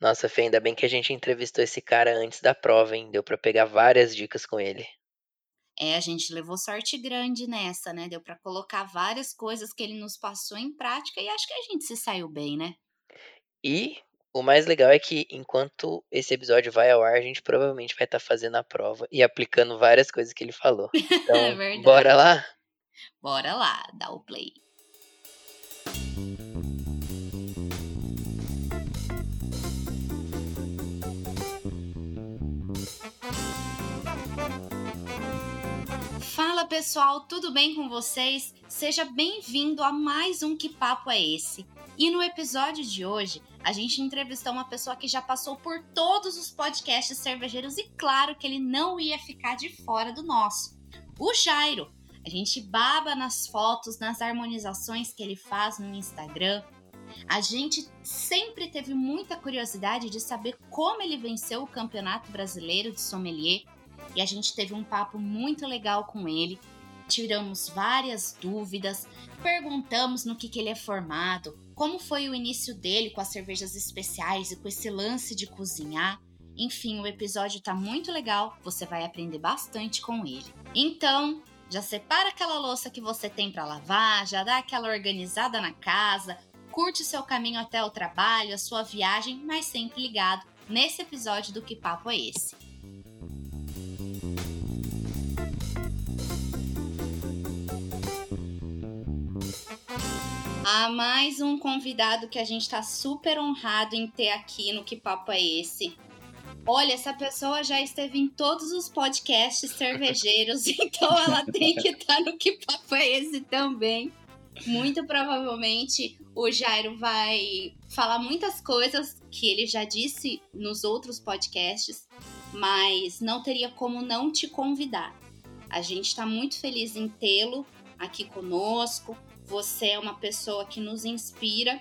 Nossa, Fê, ainda bem que a gente entrevistou esse cara antes da prova, hein? Deu pra pegar várias dicas com ele. É, a gente levou sorte grande nessa, né? Deu para colocar várias coisas que ele nos passou em prática e acho que a gente se saiu bem, né? E o mais legal é que enquanto esse episódio vai ao ar, a gente provavelmente vai estar tá fazendo a prova e aplicando várias coisas que ele falou. Então, é verdade. bora lá? Bora lá, dá o play. Fala pessoal, tudo bem com vocês? Seja bem-vindo a mais um Que Papo é Esse? E no episódio de hoje, a gente entrevistou uma pessoa que já passou por todos os podcasts cervejeiros e claro que ele não ia ficar de fora do nosso. O Jairo. A gente baba nas fotos, nas harmonizações que ele faz no Instagram. A gente sempre teve muita curiosidade de saber como ele venceu o Campeonato Brasileiro de Sommelier e a gente teve um papo muito legal com ele. Tiramos várias dúvidas, perguntamos no que, que ele é formado, como foi o início dele com as cervejas especiais e com esse lance de cozinhar. Enfim, o episódio tá muito legal, você vai aprender bastante com ele. Então, já separa aquela louça que você tem para lavar, já dá aquela organizada na casa, curte seu caminho até o trabalho, a sua viagem, mas sempre ligado nesse episódio do Que Papo é Esse? A mais um convidado que a gente está super honrado em ter aqui no Que Papo é Esse. Olha, essa pessoa já esteve em todos os podcasts cervejeiros, então ela tem que estar tá no Que Papo é Esse também. Muito provavelmente o Jairo vai falar muitas coisas que ele já disse nos outros podcasts, mas não teria como não te convidar. A gente está muito feliz em tê-lo aqui conosco. Você é uma pessoa que nos inspira.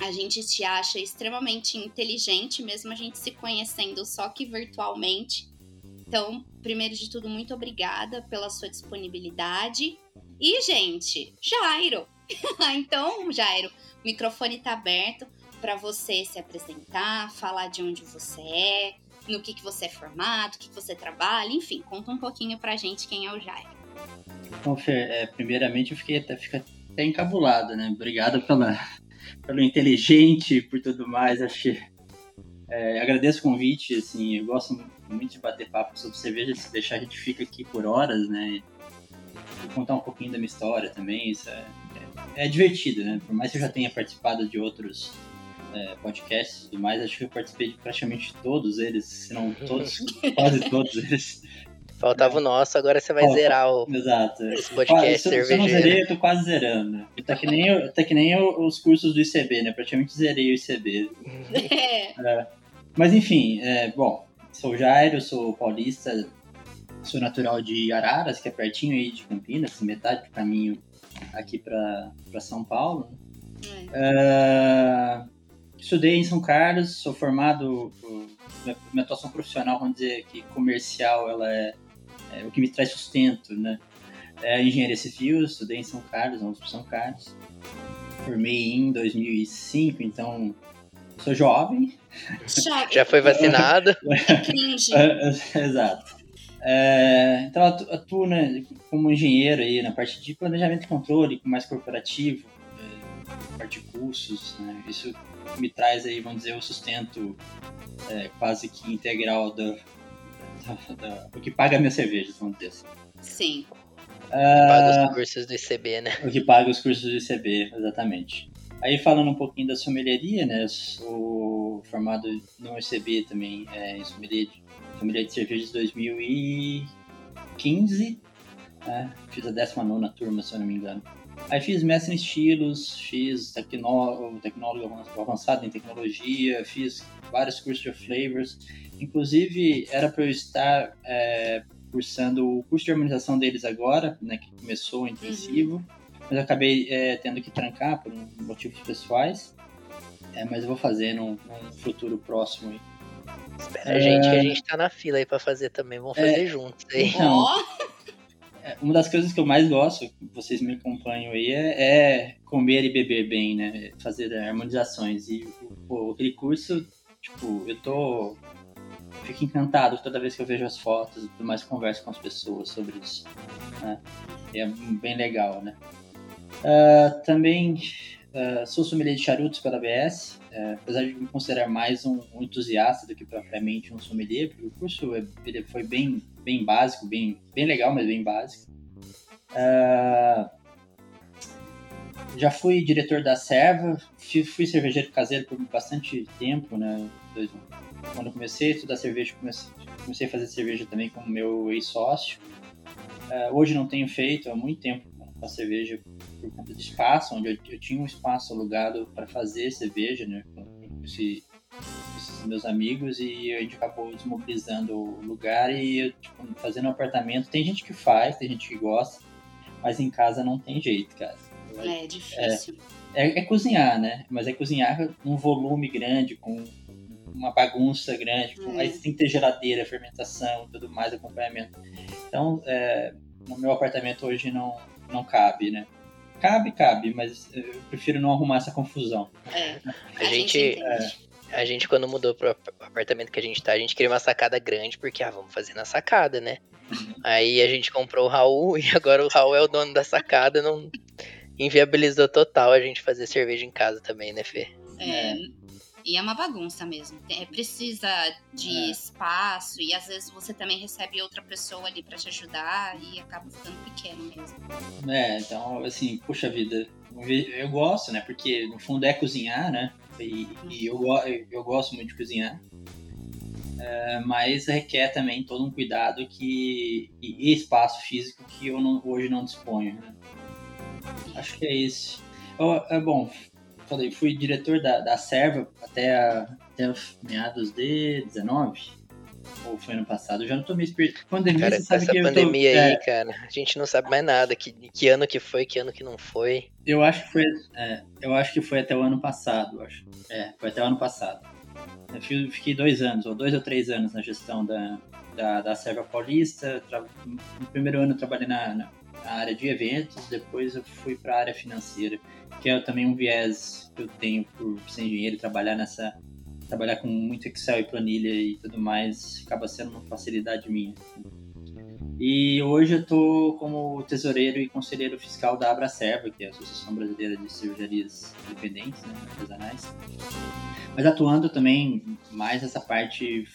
A gente te acha extremamente inteligente, mesmo a gente se conhecendo só que virtualmente. Então, primeiro de tudo, muito obrigada pela sua disponibilidade. E, gente, Jairo! então, Jairo, o microfone está aberto para você se apresentar, falar de onde você é, no que, que você é formado, o que, que você trabalha, enfim, conta um pouquinho pra gente quem é o Jairo. Bom, Fer, é, primeiramente eu fiquei até, fiquei até encabulado, né? Obrigado pela, pelo inteligente, por tudo mais. Acho é, agradeço o convite, assim, eu gosto muito de bater papo sobre cerveja, se deixar a gente fica aqui por horas, né? E contar um pouquinho da minha história também, isso é, é, é divertido, né? Por mais que eu já tenha participado de outros é, podcasts e tudo mais, acho que eu participei de praticamente todos eles, se não todos, quase todos eles. Faltava o nosso, agora você vai Falta, zerar o exato. esse podcast se, cervejeiro. Se eu não zerei, eu tô quase zerando. Tá que nem, tá que nem os cursos do ICB, né? Praticamente zerei o ICB. é. Mas enfim, é, bom, sou Jairo, sou paulista, sou natural de Araras, que é pertinho aí de Campinas, metade do caminho aqui para São Paulo. É. Uh, estudei em São Carlos, sou formado, minha atuação profissional, vamos dizer que comercial, ela é é o que me traz sustento, né? É engenharia civil, estudei em São Carlos, na USP São Carlos. Formei em 2005, então sou jovem. Já foi vacinado? Exato. É, então atuo né, como engenheiro aí na parte de planejamento e controle, mais corporativo, é, parte de cursos. Né, isso me traz aí, vamos dizer, o sustento é, quase que integral do, da, o que paga a minha cerveja, vamos dizer assim. Sim. O que paga os cursos do ICB, né? O que paga os cursos do ICB, exatamente. Aí falando um pouquinho da sommelieria, né? Sou formado no ICB também, é, em sommelier de, sommelier de cerveja de 2015. Né? Fiz a 19 turma, se eu não me engano. Aí fiz mestre em estilos, fiz tecnólogo, tecnólogo avançado em tecnologia, fiz vários cursos de flavors. Inclusive, era para eu estar é, cursando o curso de harmonização deles agora, né, que começou o intensivo, uhum. mas acabei é, tendo que trancar por motivos pessoais. É, mas eu vou fazer num, num futuro próximo aí. Espera a gente, que a é. gente tá na fila aí pra fazer também. Vamos fazer é, juntos aí. Então, é, uma das coisas que eu mais gosto, vocês me acompanham aí, é, é comer e beber bem, né? Fazer harmonizações. E pô, aquele curso tipo, eu tô. Fico encantado toda vez que eu vejo as fotos e mais, converso com as pessoas sobre isso. Né? É bem legal, né? Uh, também uh, sou sommelier de charutos pela BS, uh, é, apesar de me considerar mais um, um, entusiasta do que propriamente um sommelier, porque o curso é, ele foi bem, bem básico, bem, bem legal, mas bem básico. Uh, já fui diretor da Serva, fui cervejeiro caseiro por bastante tempo, né? Quando comecei a estudar cerveja, comecei, comecei a fazer cerveja também com meu ex-sócio. Uh, hoje não tenho feito há muito tempo com a cerveja por conta de espaço, onde eu, eu tinha um espaço alugado para fazer cerveja, né? Esse, esses meus amigos e a gente acabou desmobilizando o lugar e tipo, fazendo um apartamento. Tem gente que faz, tem gente que gosta, mas em casa não tem jeito, cara. É, é difícil. É, é, é cozinhar, né? Mas é cozinhar num volume grande, com uma bagunça grande. Com, é. Aí tem que ter geladeira, fermentação, tudo mais, acompanhamento. Então, é, no meu apartamento hoje não, não cabe, né? Cabe, cabe, mas eu prefiro não arrumar essa confusão. É, a, a gente, a gente quando mudou pro apartamento que a gente tá, a gente queria uma sacada grande, porque, ah, vamos fazer na sacada, né? Aí a gente comprou o Raul e agora o Raul é o dono da sacada, não inviabilizou total a gente fazer cerveja em casa também, né, Fê? É, e é uma bagunça mesmo. É, precisa de é. espaço e às vezes você também recebe outra pessoa ali para te ajudar e acaba ficando pequeno mesmo. É, então, assim, puxa vida, eu gosto, né? Porque no fundo é cozinhar, né? E, e eu, eu gosto muito de cozinhar. É, mas requer também todo um cuidado que, e espaço físico que eu não, hoje não disponho. Né? Acho que é isso. é bom, falei, fui diretor da, da Serva até, a, até meados de 19. Ou foi ano passado? Eu já não tô me espírito. Pandemia, cara, você sabe essa que pandemia tô, aí, é... cara, a gente não sabe mais nada. Que, que ano que foi, que ano que não foi. Eu acho que foi. É, eu acho que foi até o ano passado, acho. É, foi até o ano passado. Eu fiquei dois anos, ou dois ou três anos na gestão da, da, da Serva Paulista. No primeiro ano eu trabalhei na, na área de eventos, depois eu fui para a área financeira, que é também um viés que eu tenho por ser engenheiro e trabalhar nessa trabalhar com muito Excel e planilha e tudo mais, acaba sendo uma facilidade minha. E hoje eu estou como tesoureiro e conselheiro fiscal da Abracerva, que é a Associação Brasileira de Cervejarias Independentes, né, artesanais. Mas atuando também mais essa parte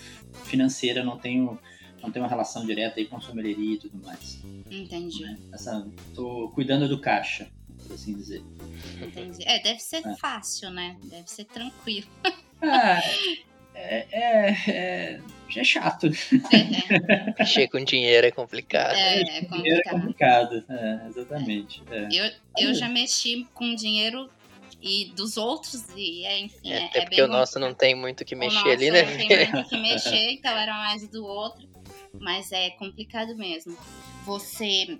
financeira, não tenho não tem uma relação direta aí com a sommelieria e tudo mais. Entendi. Né? Essa, tô cuidando do caixa, por assim dizer. Entendi. É, deve ser é. fácil, né? Deve ser tranquilo. Ah, é, é, é, é chato. É. Mexer com dinheiro é complicado. É, é complicado. É complicado, é, exatamente. É. Eu, eu já mexi com dinheiro e dos outros, e é, enfim. É, até porque o nosso não tem muito que mexer ali, né? Não tem muito que mexer, então era mais do outro mas é complicado mesmo. Você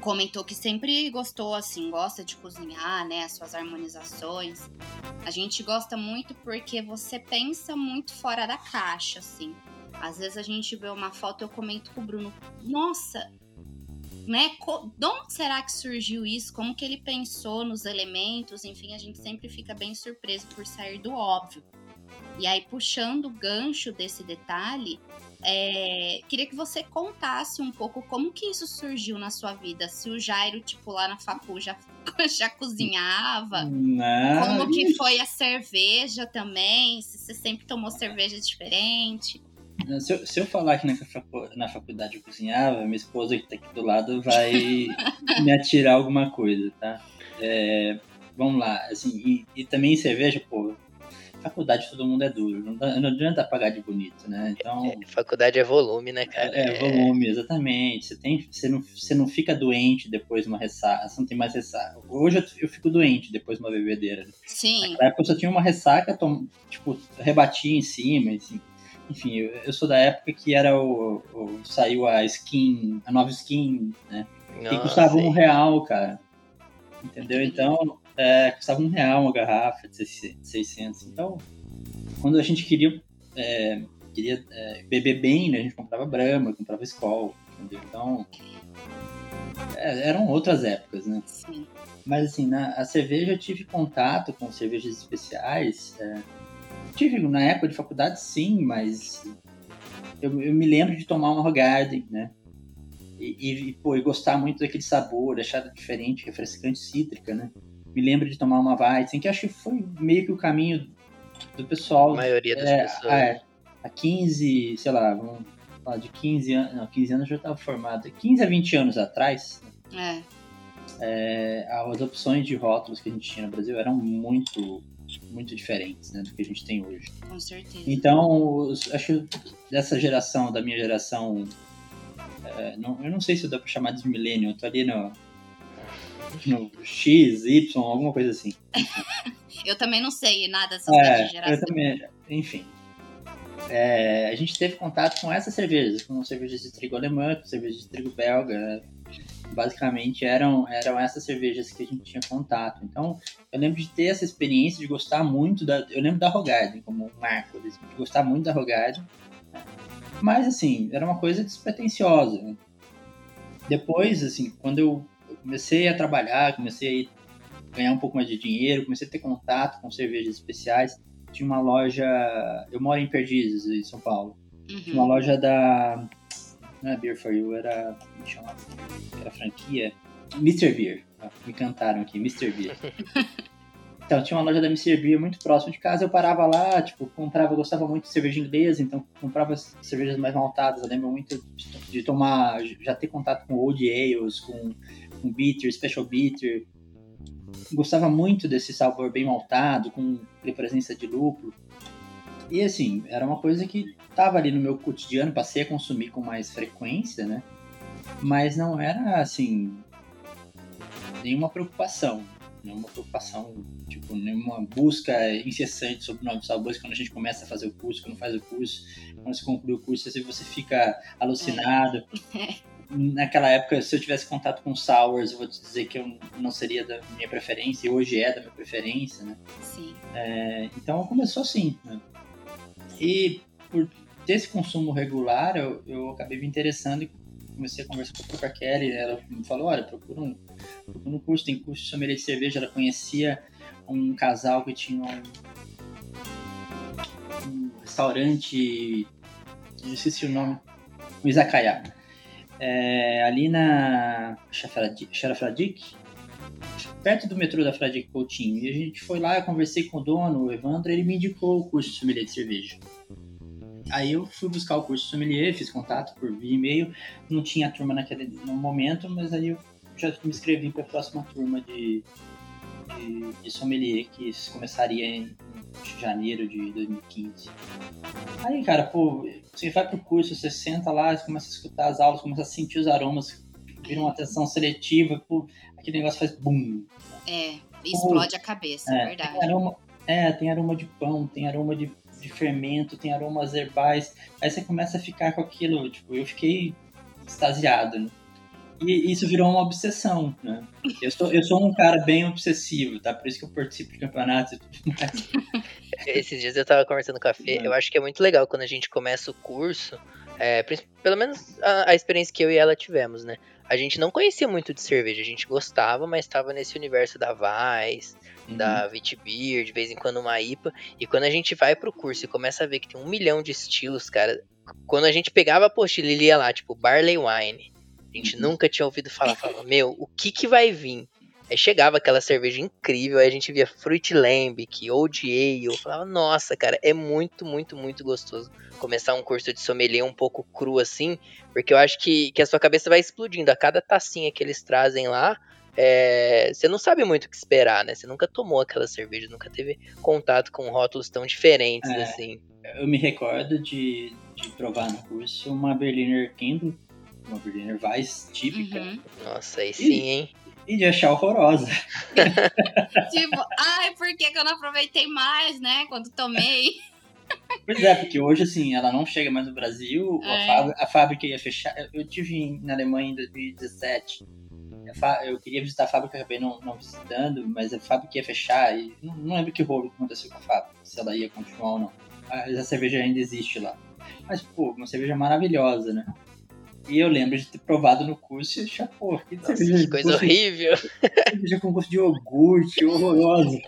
comentou que sempre gostou, assim, gosta de cozinhar, né? As suas harmonizações. A gente gosta muito porque você pensa muito fora da caixa, assim. Às vezes a gente vê uma foto, eu comento com o Bruno, nossa, né? De onde será que surgiu isso? Como que ele pensou nos elementos? Enfim, a gente sempre fica bem surpreso por sair do óbvio. E aí, puxando o gancho desse detalhe, é, queria que você contasse um pouco como que isso surgiu na sua vida. Se o Jairo, tipo, lá na facu já, já cozinhava. Não. Como que foi a cerveja também? Se você sempre tomou cerveja diferente. Se eu, se eu falar que na, faculdade eu cozinhava, minha esposa que tá aqui do lado vai me atirar alguma coisa, tá? É, vamos lá, assim, e, e também cerveja, pô, faculdade todo mundo é duro, não, não adianta pagar de bonito, né? Então, é, faculdade é volume, né, cara? É, é, volume, exatamente. Você, tem, você, não, você não fica doente depois de uma ressaca, você não tem mais ressaca. Hoje eu, eu fico doente depois de uma bebedeira. Sim. Naquela época eu só tinha uma ressaca, tom, tipo, rebatia em cima, assim. Enfim, eu, eu, sou da época que era o, o, saiu a skin, a nova skin, né? Que custava sim. um real, cara. Entendeu? Então, é, custava um real uma garrafa de 600. Então, quando a gente queria, é, queria é, beber bem, né, a gente comprava Brahma, comprava Skol, entendeu? Então, é, eram outras épocas, né? Sim. Mas assim, na a cerveja eu tive contato com cervejas especiais é, tive na época de faculdade, sim, mas eu, eu me lembro de tomar uma Rogarden, né? E, e, pô, e gostar muito daquele sabor, achar diferente, refrescante, cítrica, né? Me lembro de tomar uma Weizen, que acho que foi meio que o caminho do pessoal. A maioria das é, pessoas. É, há 15, sei lá, vamos falar de 15 anos, não, 15 anos eu já estava formado, 15 a 20 anos atrás, É. é, as opções de rótulos que a gente tinha no Brasil eram muito, muito diferentes né, do que a gente tem hoje. Com certeza. Então, os- acho que dessa geração, da minha geração, é, não- eu não sei se dá pra chamar de milênio, eu tô ali no, no X, Y, alguma coisa assim. Eu também não sei nada dessas de É, eu geração. também, enfim. É, a gente teve contato com essas cervejas, com cervejas de trigo alemã, com cervejas de trigo belga. né? Basicamente eram, eram essas cervejas que a gente tinha contato. Então, eu lembro de ter essa experiência de gostar muito da. Eu lembro da Rogarden como marco, de gostar muito da Rogarden. Mas, assim, era uma coisa despretensiosa. né? Depois, assim, quando eu eu comecei a trabalhar, comecei a ganhar um pouco mais de dinheiro, comecei a ter contato com cervejas especiais, tinha uma loja. Eu moro em Perdizes, em São Paulo. Tinha uma Uhum. loja da. Não é Beer for You, era. Como chama? Era franquia. Mr. Beer. Ah, Me cantaram aqui, Mr. Beer. Então, tinha uma loja da Mr. Beer muito próximo de casa. Eu parava lá, tipo, comprava, eu gostava muito de cerveja inglesa, então comprava as cervejas mais maltadas. Eu lembro muito de, de tomar, já ter contato com Old Ales, com, com Bitter, Special Bitter. Gostava muito desse sabor bem maltado, com presença de lúpulo. E assim, era uma coisa que tava ali no meu cotidiano, passei a consumir com mais frequência, né? Mas não era assim nenhuma preocupação, nenhuma preocupação, tipo, nenhuma busca incessante sobre novos sabores quando a gente começa a fazer o curso, quando faz o curso, quando você conclui o curso, assim, você fica alucinado. Naquela época, se eu tivesse contato com sours, eu vou te dizer que eu não seria da minha preferência, e hoje é da minha preferência, né? Sim. É, então começou assim. Né? E por ter esse consumo regular, eu, eu acabei me interessando e comecei a conversar um pouco com a Kelly. Ela me falou: olha, procura um, procura um curso, tem curso de sommelier de cerveja. Ela conhecia um casal que tinha um, um restaurante, eu esqueci o nome, um izakaya. É, ali na Charafradik, perto do metrô da Fradique Coutinho. E a gente foi lá, conversei com o dono, o Evandro, ele me indicou o curso de sommelier de cerveja. Aí eu fui buscar o curso de sommelier, fiz contato por via e-mail, não tinha turma naquele no momento, mas aí eu já me inscrevi para a próxima turma de, de, de sommelier, que começaria em, em janeiro de 2015. Aí, cara, pô, você vai pro curso, você senta lá, você começa a escutar as aulas, começa a sentir os aromas, vira uma atenção seletiva, pô, aquele negócio faz bum. É, explode a cabeça, é, verdade. Tem aroma, é, tem aroma de pão, tem aroma de, de fermento, tem aromas herbais. Aí você começa a ficar com aquilo, tipo, eu fiquei extasiado, né? E isso virou uma obsessão, né? Eu sou, eu sou um cara bem obsessivo, tá? Por isso que eu participo de campeonatos e tudo mais. Esses dias eu tava conversando com a Fê, eu acho que é muito legal quando a gente começa o curso, é, pelo menos a, a experiência que eu e ela tivemos, né? A gente não conhecia muito de cerveja, a gente gostava, mas estava nesse universo da Weiss, uhum. da Vitbeer, de vez em quando uma IPA. E quando a gente vai pro curso e começa a ver que tem um milhão de estilos, cara, quando a gente pegava a apostila e lia lá, tipo, Barley Wine, a gente nunca tinha ouvido falar, falava, meu, o que que vai vir? Aí chegava aquela cerveja incrível, aí a gente via Fruit Lambic, Old Ale, eu falava, nossa, cara, é muito, muito, muito gostoso começar um curso de sommelier um pouco cru assim, porque eu acho que, que a sua cabeça vai explodindo. A cada tacinha que eles trazem lá, é, você não sabe muito o que esperar, né? Você nunca tomou aquela cerveja, nunca teve contato com rótulos tão diferentes é, assim. Eu me recordo de, de provar no curso uma Berliner Kindle, uma Berliner Weiss típica. Uhum. Nossa, aí sim, e, hein? E de achar horrorosa. tipo, ai, por que, que eu não aproveitei mais, né? Quando tomei. Pois é, porque hoje, assim, ela não chega mais no Brasil, é. a, fábrica, a, fábrica, ia fechar. Eu tive na Alemanha em 2017. Eu queria visitar a fábrica, acabei não, não visitando, mas a fábrica ia fechar e não, não lembro que rolo que aconteceu com a fábrica, se ela ia continuar ou não. Mas a cerveja ainda existe lá. Mas, pô, uma cerveja maravilhosa, né? E eu lembro de ter provado no curso e achar, pô, que Nossa. Que coisa gosto, horrível. Cerveja com gosto de iogurte, horrorosa.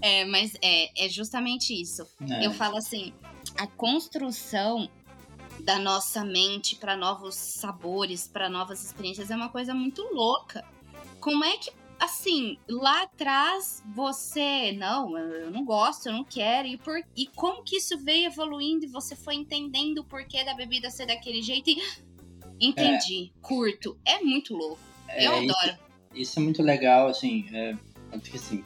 É, mas é, é justamente isso. É. Eu falo assim, a construção da nossa mente para novos sabores, para novas experiências é uma coisa muito louca. Como é que assim, lá atrás você, não, eu não gosto, eu não quero, e, por, e como que isso veio evoluindo e você foi entendendo o porquê da bebida ser daquele jeito e entendi, curto, é muito louco, É, eu adoro. Isso é muito legal, assim, é, tanto que assim,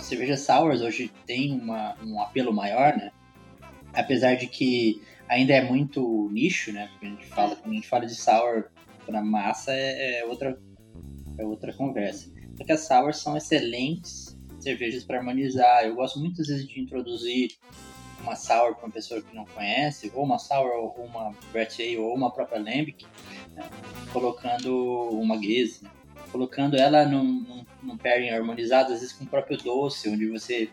cerveja sours hoje tem uma, um apelo maior, né? Apesar de que ainda é muito nicho, né? Porque a gente fala, quando a gente fala de sour para massa é, é outra é outra conversa. Porque as sours são excelentes cervejas para harmonizar. Eu gosto muitas vezes de introduzir uma sour para uma pessoa que não conhece, ou uma sour, ou uma Brett Ale, ou uma própria Lambic, né? colocando uma Guinness, né? colocando ela num, num, num pairing harmonizado, às vezes com o próprio doce, onde você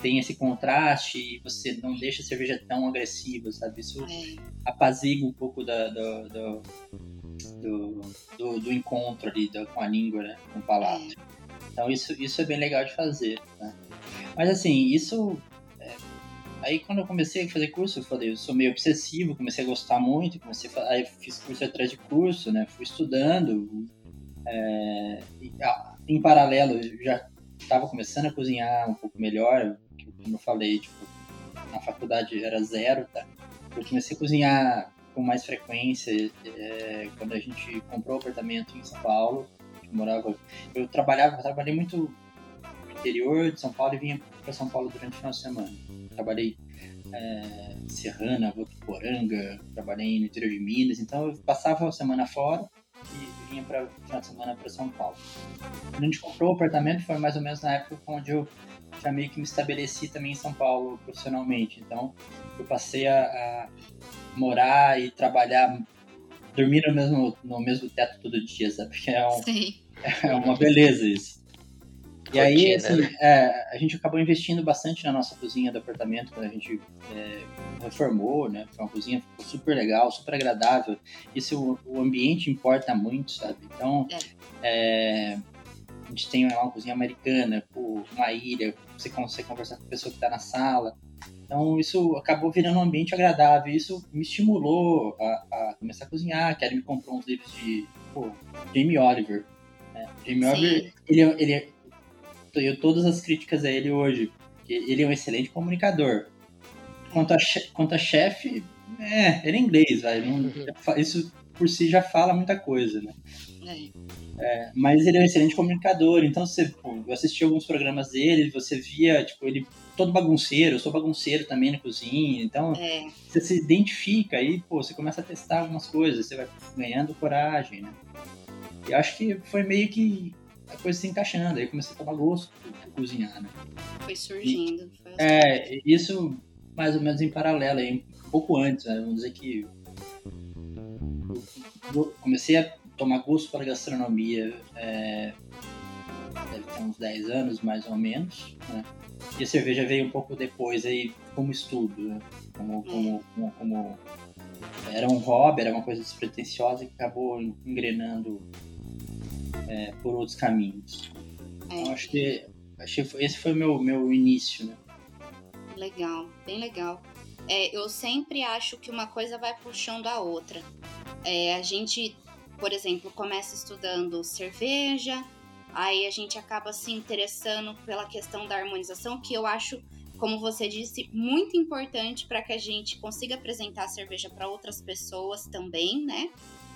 tem esse contraste e você não deixa a cerveja tão agressiva, sabe? Isso É, apazigua um pouco da, do, do, do- do encontro ali da- com a língua, né? Com o palato. Então isso, isso é bem legal de fazer, né? Mas assim, isso... é, Aí quando eu comecei a fazer curso, eu falei, eu sou meio obsessivo, comecei a gostar muito, comecei a, aí fiz curso atrás de curso, né? Fui estudando. é, ah, em paralelo, já estava começando a cozinhar um pouco melhor, que, como eu falei, tipo, na faculdade era zero, tá? Eu comecei a cozinhar com mais frequência é, quando a gente comprou o apartamento em São Paulo. Eu morava, eu trabalhava, eu trabalhei muito no interior de São Paulo e vinha para São Paulo durante o final de semana. Trabalhei é, em Serrana, Votuporanga, trabalhei no interior de Minas, então eu passava a semana fora e vinha para final de semana para São Paulo. Quando a gente comprou o apartamento foi mais ou menos na época onde eu já meio que me estabeleci também em São Paulo profissionalmente. Então eu passei a, a morar e trabalhar, dormir no mesmo, no mesmo teto todo dia, sabe? Porque é, um- é uma beleza isso. E aí, assim, né? é, a gente acabou investindo bastante na nossa cozinha do apartamento quando a gente é, reformou, né? Foi uma cozinha ficou super legal, super agradável. Isso, o, o ambiente importa muito, sabe? Então, é, a gente tem uma cozinha americana, pô, uma ilha, você consegue conversar com a pessoa que está na sala. Então, isso acabou virando um ambiente agradável. Isso me estimulou a, a começar a cozinhar. Quero me comprar uns livros de pô, Jamie Oliver. né? Jamie Sim. Oliver, ele, é- ele é- eu todas as críticas a ele hoje. porque Ele é um excelente comunicador. Quanto a, quanto a chefe, é, ele é inglês, vai. não- isso por si já fala muita coisa, né? É. Mas ele é um excelente comunicador, então você, pô, eu assisti alguns programas dele, você via, tipo, ele todo bagunceiro, eu sou bagunceiro também na cozinha, então É, você se identifica aí, pô, você começa a testar algumas coisas, você vai ganhando coragem, né? E acho que foi meio que a coisa se encaixando, aí comecei a tomar gosto por, por cozinhar, né? foi surgindo. Foi aos É, isso mais ou menos em paralelo, aí, um pouco antes, né? Vamos dizer que eu comecei a tomar gosto pela gastronomia é, deve ter uns 10 anos, mais ou menos, né? E a cerveja veio um pouco depois aí como estudo, né? Como, como, como, como- era um hobby, era uma coisa despretensiosa que acabou engrenando é, por outros caminhos. É. Então, acho que, acho que foi- esse foi o meu, meu início, né? Legal, bem legal. É, eu sempre acho que uma coisa vai puxando a outra. É, a gente, por exemplo, começa estudando cerveja, aí a gente acaba se interessando pela questão da harmonização, que eu acho, como você disse, muito importante para que a gente consiga apresentar a cerveja para outras pessoas também, né?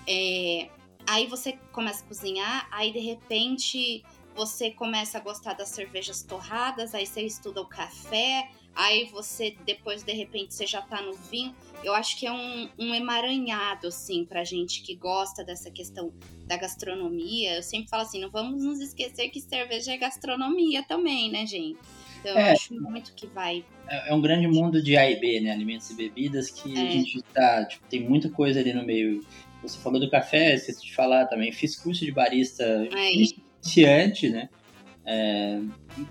É, aí você começa a cozinhar, aí de repente você começa a gostar das cervejas torradas, aí você estuda o café, aí você depois de repente você já tá no vinho. Eu acho que é um, um emaranhado assim pra gente que gosta dessa questão da gastronomia. Eu sempre falo assim, não vamos nos esquecer que cerveja é gastronomia também, né, gente? Então É. eu acho muito que vai. É é um grande mundo de A e B, né? Alimentos e bebidas, que a É. gente tá. Tipo, tem muita coisa ali no meio. Você falou do café, esqueci de falar também. Fiz curso de barista iniciante, né? É,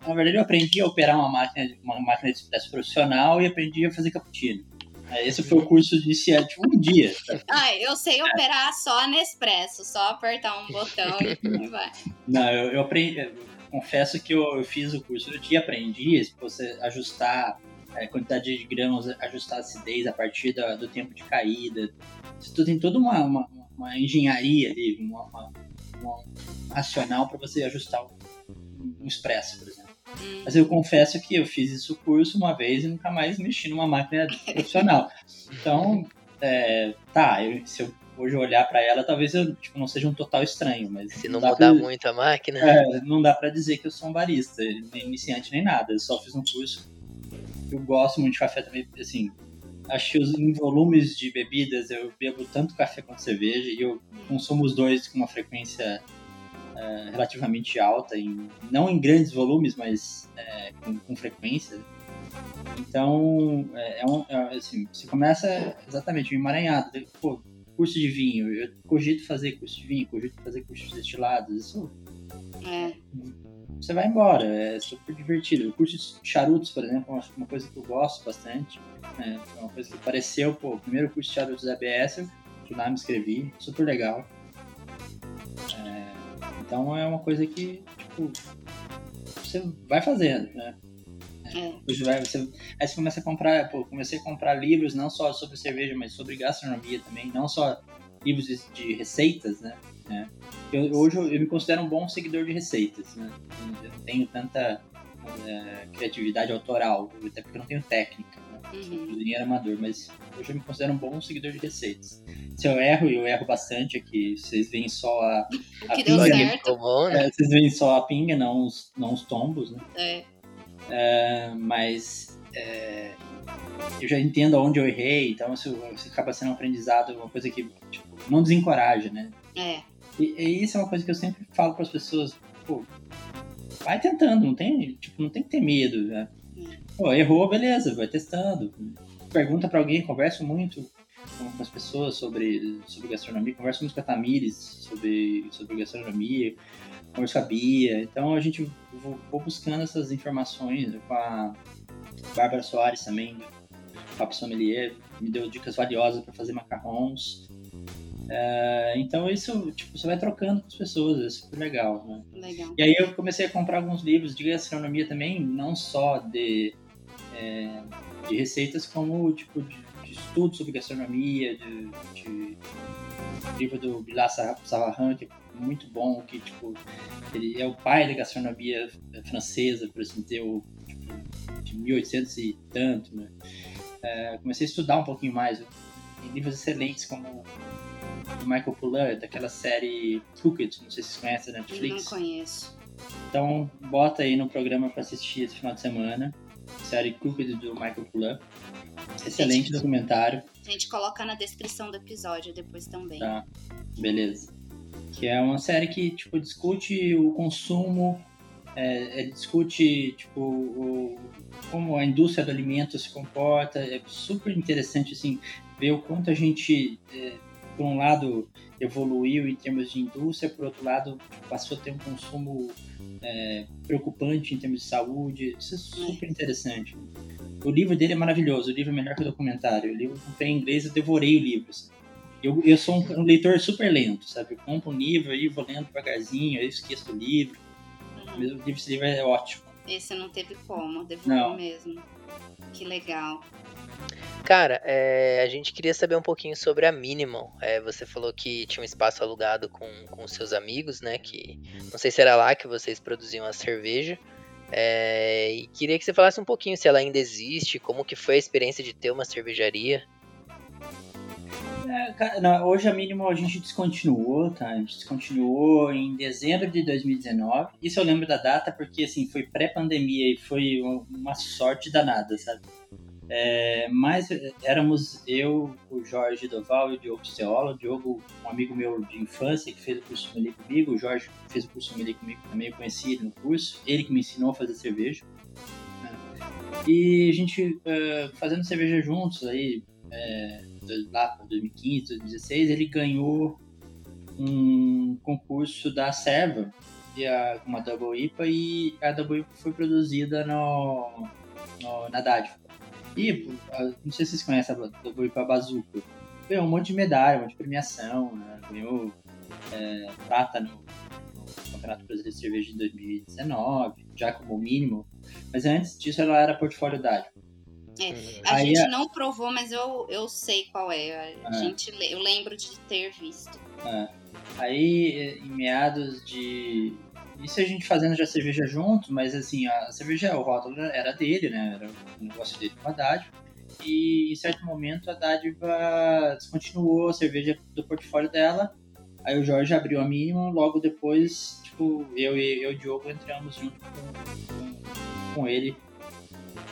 na verdade, eu aprendi a operar uma máquina, uma máquina de expresso profissional e aprendi a fazer cappuccino. É, Esse foi o curso de iniciante, um dia. sabe? Ah, eu sei operar só Nespresso, só apertar um botão e vai. Não, eu, eu aprendi. confesso que eu, eu fiz o curso do dia, aprendi, você ajustar a quantidade de grãos, ajustar a acidez a partir da, do tempo de caída. Isso tudo tem toda uma, uma, uma engenharia ali, uma, uma, uma racional para você ajustar um, um expresso, por exemplo. Mas eu confesso que eu fiz isso curso uma vez e nunca mais mexi numa máquina profissional. Então, é, tá, eu, se eu hoje olhar para ela, talvez eu tipo, não seja um total estranho, mas se não, não mudar pra, muito a máquina, é, não dá para dizer que eu sou um barista, nem iniciante nem nada. Eu só fiz um curso. Eu gosto muito de café também, assim. Acho que em volumes de bebidas eu bebo tanto café quanto cerveja e eu consumo os dois com uma frequência é, relativamente alta, em, não em grandes volumes, mas é, com, com, frequência. Então, é, é um, é, assim, você começa exatamente um emaranhado. Pô, curso de vinho, eu cogito fazer curso de vinho, cogito fazer curso de destilados, isso. É. Você vai embora, é super divertido. O curso de charutos, por exemplo, é uma coisa que eu gosto bastante. Né? É uma coisa que apareceu, pô, o primeiro curso de charutos da ABS, fui lá, me inscrevi, super legal. É, então é uma coisa que, tipo, você vai fazendo, né? É. Você aí você começa a comprar, pô, comecei a comprar livros não só sobre cerveja, mas sobre gastronomia também, não só livros de, de receitas, né? É. Eu, hoje eu, eu, me considero um bom seguidor de receitas, né? Eu não tenho tanta é, criatividade autoral, até porque eu não tenho técnica, né? Uhum. Cozinheiro amador, mas hoje eu me considero um bom seguidor de receitas. Se eu erro, e eu erro bastante aqui, vocês veem só a, a que pinga. Deu certo. Né? É, vocês veem só a pinga, não os, não os tombos, né? É. Uh, mas é, eu já entendo aonde eu errei, então isso, isso, acaba sendo um aprendizado, uma coisa que tipo, não desencoraja, né? É. E, e, isso é uma coisa que eu sempre falo para as pessoas, pô, vai tentando, não tem, tipo, não tem que ter medo, né? Pô, errou, beleza, vai testando. Pergunta para alguém, converso muito com as pessoas sobre, sobre gastronomia, converso muito com a Tamires sobre, sobre gastronomia, como eu sabia. Então a gente vou, buscando essas informações com a Bárbara Soares também, Papo Sommelier, me deu dicas valiosas para fazer macarrons. É, então isso, tipo, você vai trocando com as pessoas, é super legal, né? Legal. E aí eu comecei a comprar alguns livros de gastronomia também, não só de, é, de receitas, como tipo de, de estudo sobre gastronomia, de, de livro do Bilal Savarin, que muito bom, que, tipo, ele é o pai da gastronomia francesa, por assim dizer, o, tipo, de 1800 e tanto, né? É, comecei a estudar um pouquinho mais, em livros excelentes como o Michael Poulain, daquela série Crooked, não sei se vocês conhecem da Netflix. Não conheço. Então, bota aí no programa para assistir esse final de semana, série Crooked do Michael Poulain. Excelente gente, documentário. A gente coloca na descrição do episódio depois também. Tá, beleza que é uma série que tipo discute o consumo, é, é, discute tipo o, como a indústria do alimento se comporta, é super interessante assim ver o quanto a gente é, por um lado evoluiu em termos de indústria, por outro lado passou a ter um consumo é, preocupante em termos de saúde, isso é super interessante. O livro dele é maravilhoso, o livro é melhor que o documentário. O livro comprei em inglês, eu devorei o livro. Assim. Eu, eu sou um, um, leitor super lento, sabe? Eu compro um livro e vou lendo devagarzinho, eu esqueço o livro. Uhum. O livro, esse livro é ótimo. Esse não teve como, devorou mesmo. Que legal. Cara, é, a gente queria saber um pouquinho sobre a Minimal. É, você falou que tinha um espaço alugado com, com seus amigos, né? Que não sei se era lá que vocês produziam a cerveja. É, e queria que você falasse um pouquinho se ela ainda existe, como que foi a experiência de ter uma cervejaria. É, não, hoje a mínimo a gente descontinuou, tá? A gente descontinuou em dezembro de 2019. Isso eu lembro da data porque, assim, foi pré-pandemia e foi uma sorte danada, sabe? É, mas éramos eu, o Jorge Doval e o Diogo Ceola. O Diogo, um amigo meu de infância que fez o curso sommelier comigo. O Jorge fez o curso sommelier comigo também. Eu conheci ele no curso. Ele que me ensinou a fazer cerveja. E a gente uh, fazendo cerveja juntos aí, é, lá para 2015, 2016, ele ganhou um concurso da Serva, a, uma Double IPA, e a Double IPA foi produzida no, no, na Dádiva. E, não sei se vocês conhecem a Double IPA Bazooka, ganhou um monte de medalha, um monte de premiação, né? ganhou é, prata no, Campeonato Brasileiro de Cerveja de 2019, já como mínimo. Mas antes disso ela era portfólio da é, a Aí, gente não provou, mas eu, eu sei qual é. A é. gente, eu lembro de ter visto. É. Aí, em meados de. Isso a gente fazendo já cerveja junto, mas assim, a cerveja, o rótulo era dele, né? Era o negócio dele com a Dádiva. E em certo momento a Dádiva descontinuou a cerveja do portfólio dela. Aí o Jorge abriu a mínima, logo depois, tipo, eu e eu e o Diogo entramos junto com, com, com ele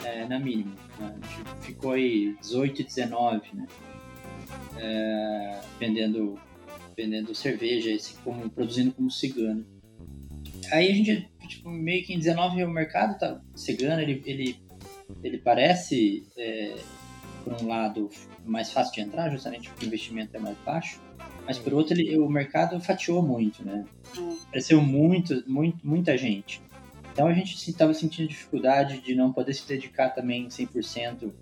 é, na mínima. Né? A gente ficou aí 18 e 19, né? É, vendendo, vendendo cerveja, esse, como, produzindo como cigano. Aí a gente, tipo, meio que em 19 o mercado tá cigano, ele, ele, ele parece, é, por um lado, mais fácil de entrar, justamente porque o investimento é mais baixo, mas por outro, ele, o mercado fatiou muito, né? Apareceu muito, muito, muita gente. Então a gente estava sentindo dificuldade de não poder se dedicar também 100%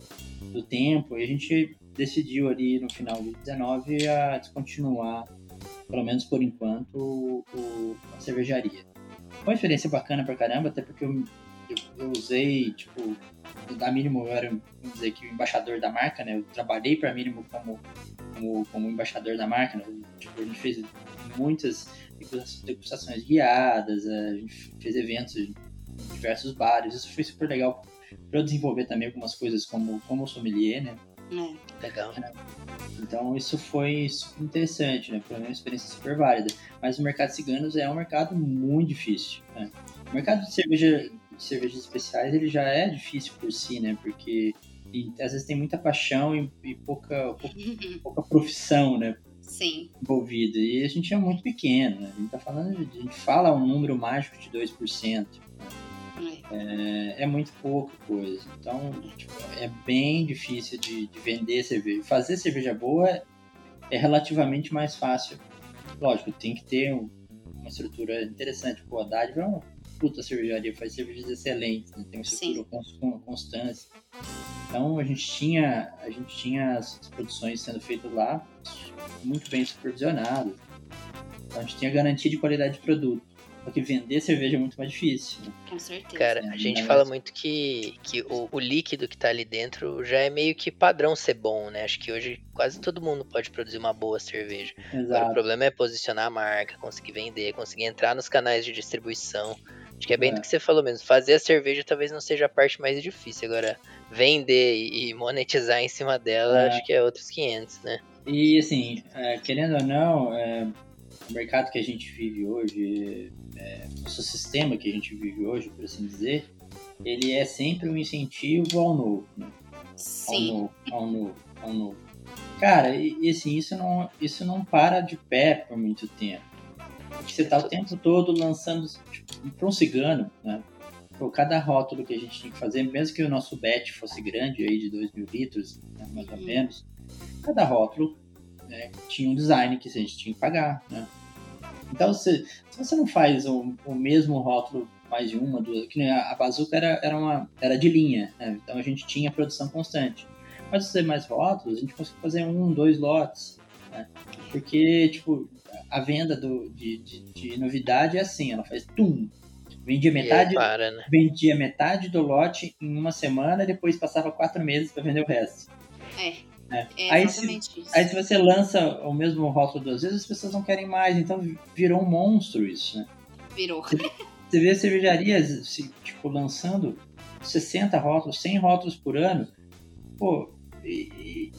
do tempo e a gente decidiu ali no final de 19 a descontinuar, pelo menos por enquanto, o, a cervejaria. Foi uma experiência bacana pra caramba, até porque eu, eu, eu usei, tipo, da Mínimo eu era, vamos dizer que, o embaixador da marca, né? Eu trabalhei para Mínimo como, como, como embaixador da marca, né? Tipo, a gente fez muitas degustações guiadas, a gente fez eventos em diversos bares, isso foi super legal para eu desenvolver também algumas coisas como, como sommelier, né? É, legal. Então isso foi super interessante, né? Foi uma experiência super válida. Mas o mercado de ciganos é um mercado muito difícil. Né? O mercado de cerveja, de cervejas especiais ele já é difícil por si, né? Porque e, às vezes tem muita paixão e, e pouca, pouca, pouca profissão, né? Sim. envolvida. E a gente é muito pequeno, né? A gente tá falando, de, a gente fala um número mágico de 2%. Né? É, é muito pouca coisa. Então, tipo, é bem difícil de, de, vender cerveja. Fazer cerveja boa é, relativamente mais fácil. Lógico, tem que ter um, uma estrutura interessante. Pô, a Dádiva é uma puta cervejaria, faz cervejas excelentes, né? tem uma estrutura com, constância. Então a gente tinha, a gente tinha as produções sendo feitas lá muito bem supervisionadas. Então a gente tinha garantia de qualidade de produto. Porque vender cerveja é muito mais difícil. Né? Com certeza. Cara, a gente fala muito que, que o, o, líquido que tá ali dentro já é meio que padrão ser bom, né? Acho que hoje quase todo mundo pode produzir uma boa cerveja. Exato. Agora, o problema é posicionar a marca, conseguir vender, conseguir entrar nos canais de distribuição. Acho que é bem é. do que você falou mesmo. Fazer a cerveja talvez não seja a parte mais difícil. Agora, vender e monetizar em cima dela, é. acho que é outros 500, né? E assim, é, querendo ou não, é, o mercado que a gente vive hoje, é, o sistema que a gente vive hoje, por assim dizer, ele é sempre um incentivo ao novo, né? Sim. Ao novo, ao novo, ao novo. Cara, e, e assim, isso não, isso não para de pé por muito tempo. Porque você tá o tempo todo lançando tipo, para um cigano, né? Por cada rótulo que a gente tinha que fazer, mesmo que o nosso bet fosse grande, aí de 2 mil litros, né, mais ou uhum. menos, cada rótulo né, tinha um design que a gente tinha que pagar, né? Então, se, se você não faz o, o, mesmo rótulo mais de uma, duas, que a, a bazuca era, era, uma, era de linha, né? então a gente tinha produção constante. Mas se você mais rótulos, a gente conseguiu fazer um, dois lotes, né? Porque, tipo, a venda do, de, de, de, novidade é assim, ela faz tum. Vendia metade, para, né? vendia metade do lote em uma semana, depois passava quatro meses para vender o resto. É. É. é aí, se, isso. aí se você lança o mesmo rótulo duas vezes, as pessoas não querem mais, então virou um monstro isso, né? Virou. Você, você vê cervejarias se, tipo, lançando 60 rótulos, 100 rótulos por ano, pô, e,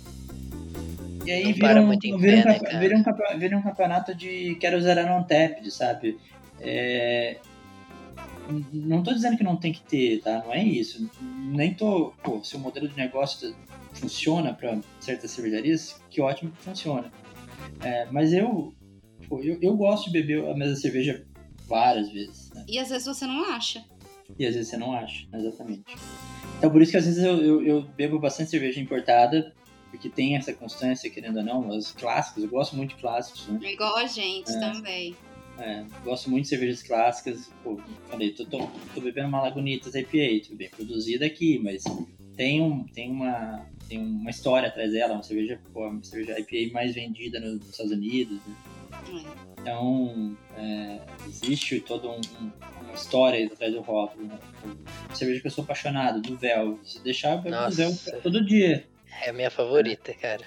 e aí vira um, vira, um, né, vira, um, vira um campeonato de quero zerar on tapped, sabe? É, não tô dizendo que não tem que ter, tá? Não é isso. Nem tô. Pô, se o modelo de negócio funciona para certas cervejarias, que ótimo que funciona. É, mas eu, pô, eu, eu gosto de beber a mesma cerveja várias vezes. Né? E às vezes você não acha. E às vezes você não acha, exatamente. Então por isso que às vezes eu, eu, eu bebo bastante cerveja importada porque tem essa constância, querendo ou não, os clássicos, eu gosto muito de clássicos, né? Igual a gente é, também. É, gosto muito de cervejas clássicas, pô, falei, tô, tô, tô bebendo uma Lagunitas IPA, tudo bem produzida aqui, mas tem, um, tem, uma, tem uma história atrás dela, uma cerveja, pô, uma cerveja IPA mais vendida nos Estados Unidos, né? Então, é, existe toda um, um, uma história atrás do rótulo. Né? Cerveja que eu sou apaixonado, do véu. Se deixar, eu bebo véu todo dia. É a minha favorita, cara.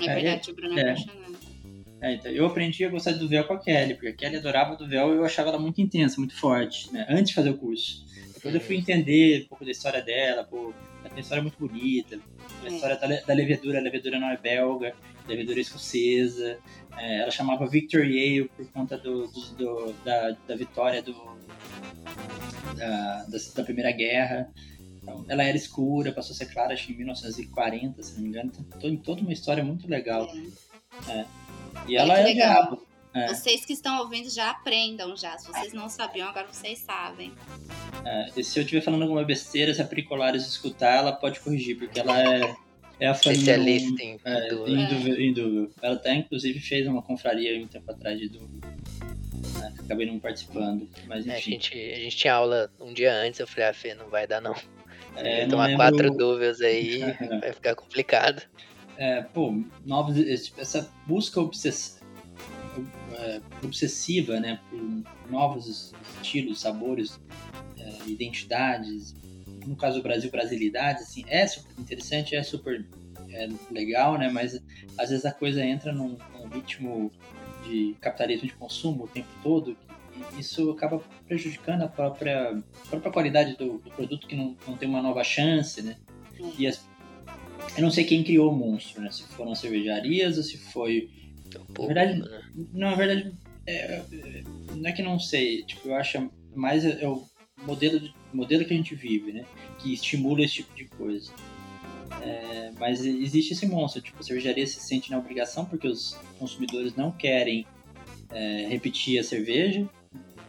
É, é verdade, o Bruno é, é apaixonado. É, então, eu aprendi a gostar do véu com a Kelly, porque a Kelly adorava do véu e eu achava ela muito intensa, muito forte, né? Antes de fazer o curso. Depois eu fui entender um pouco da história dela, pô, ela tem uma história muito bonita, a é. história da, da levedura, a levedura não é belga, a levedura é escocesa, é, ela chamava Victor Yale por conta do, do, do da, da vitória do, da, da, Primeira Guerra. Então, ela era escura, passou a ser clara acho, em 1940, se não me engano. Tem toda uma história muito legal. É. É. E ela é. É. Vocês que estão ouvindo já aprendam já. Se vocês não sabiam, agora vocês sabem. É, e se eu estiver falando alguma besteira, se a Pricolares escutar, ela pode corrigir, porque ela é, é a família. Especialista em é, em Ela até, inclusive, fez uma confraria um tempo atrás de dúvida. É, acabei não participando. Mas, enfim. É, a, gente, a gente tinha aula um dia antes, eu falei, ah, Fê, não vai dar não. É, tomar lembro... quatro dúvidas aí, vai ficar complicado. É, pô, novos, essa busca obsess... É, obsessiva, né, por novos estilos, sabores, é, identidades, no caso do Brasil, brasilidades, assim, é super interessante, é super é, legal, né, mas às vezes a coisa entra num, num ritmo de capitalismo de consumo o tempo todo, isso acaba prejudicando a própria, a própria qualidade do, do, produto que não, não tem uma nova chance, né? E as, eu não sei quem criou o monstro, né? Se foram as cervejarias ou se foi. Na verdade, né? não, na verdade, é, não é que não sei. Tipo, eu acho mais é, o modelo, de, modelo que a gente vive, né? Que estimula esse tipo de coisa. É, mas existe esse monstro, tipo, a cervejaria se sente na obrigação porque os consumidores não querem é, repetir a cerveja,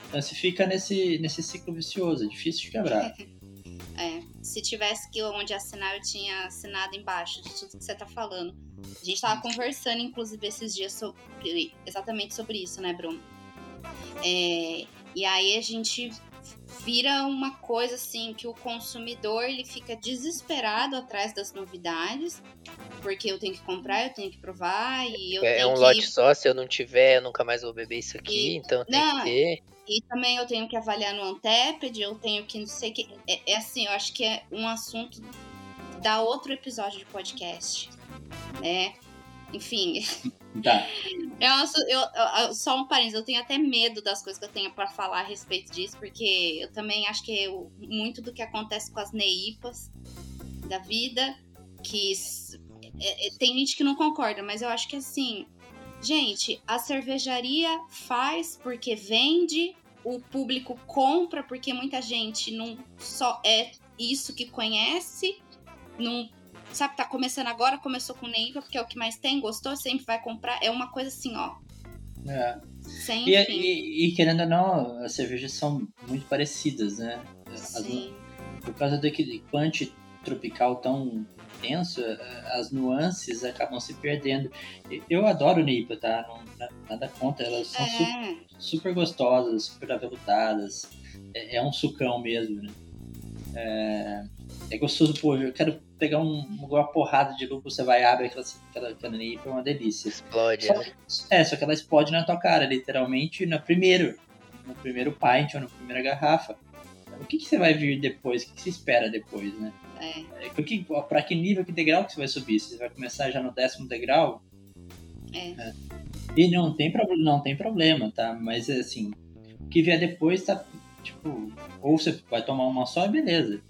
então você fica nesse, nesse ciclo vicioso, é difícil de quebrar. Se tivesse que onde assinar, eu tinha assinado embaixo de tudo que você tá falando. A gente tava conversando, inclusive, esses dias sobre exatamente sobre isso, né, Bruno? É, e aí a gente vira uma coisa assim que o consumidor ele fica desesperado atrás das novidades, porque eu tenho que comprar, eu tenho que provar e eu é, é um que... lote só, se eu não tiver, eu nunca mais vou beber isso aqui, e... então tem não, que ter. E também eu tenho que avaliar no Anteped, eu tenho que não sei que. É, é, assim, eu acho que é um assunto da outro episódio de podcast. Né? Enfim. Tá. Eu, eu, eu, só um parênteses, eu tenho até medo das coisas que eu tenho para falar a respeito disso, porque eu também acho que é muito do que acontece com as neipas da vida, que é, é, tem gente que não concorda, mas eu acho que assim, gente, a cervejaria faz porque vende, o público compra porque muita gente não só é isso que conhece, não sabe, tá começando agora, começou com Neiva, porque é o que mais tem, gostou, sempre vai comprar. É uma coisa assim, ó. É. Sem e, e, e, querendo ou não, as cervejas são muito parecidas, né? Sim. As, por causa daquele punch tropical tão intenso, as nuances acabam se perdendo. Eu adoro Nipa, tá? Não, nada contra, elas são é. super, super, gostosas, super avelutadas. É, é, um sucão mesmo, né? É, é gostoso, pô, eu quero pegar um, uma porrada de lúpulo, você vai abre aquela, aquela, aquela Nipa, é uma delícia. Explode, só, né? É, só que ela explode na tua cara, literalmente, no primeiro, no primeiro pint ou na primeira garrafa. O que, que você vai vir depois? O que, que você espera depois, né? É. é que, pra que nível, que degrau que você vai subir? Você vai começar já no décimo degrau? É. é. E não tem, não tem problema, tá? Mas assim, o que vier depois tá, tipo, ou você vai tomar uma só, beleza.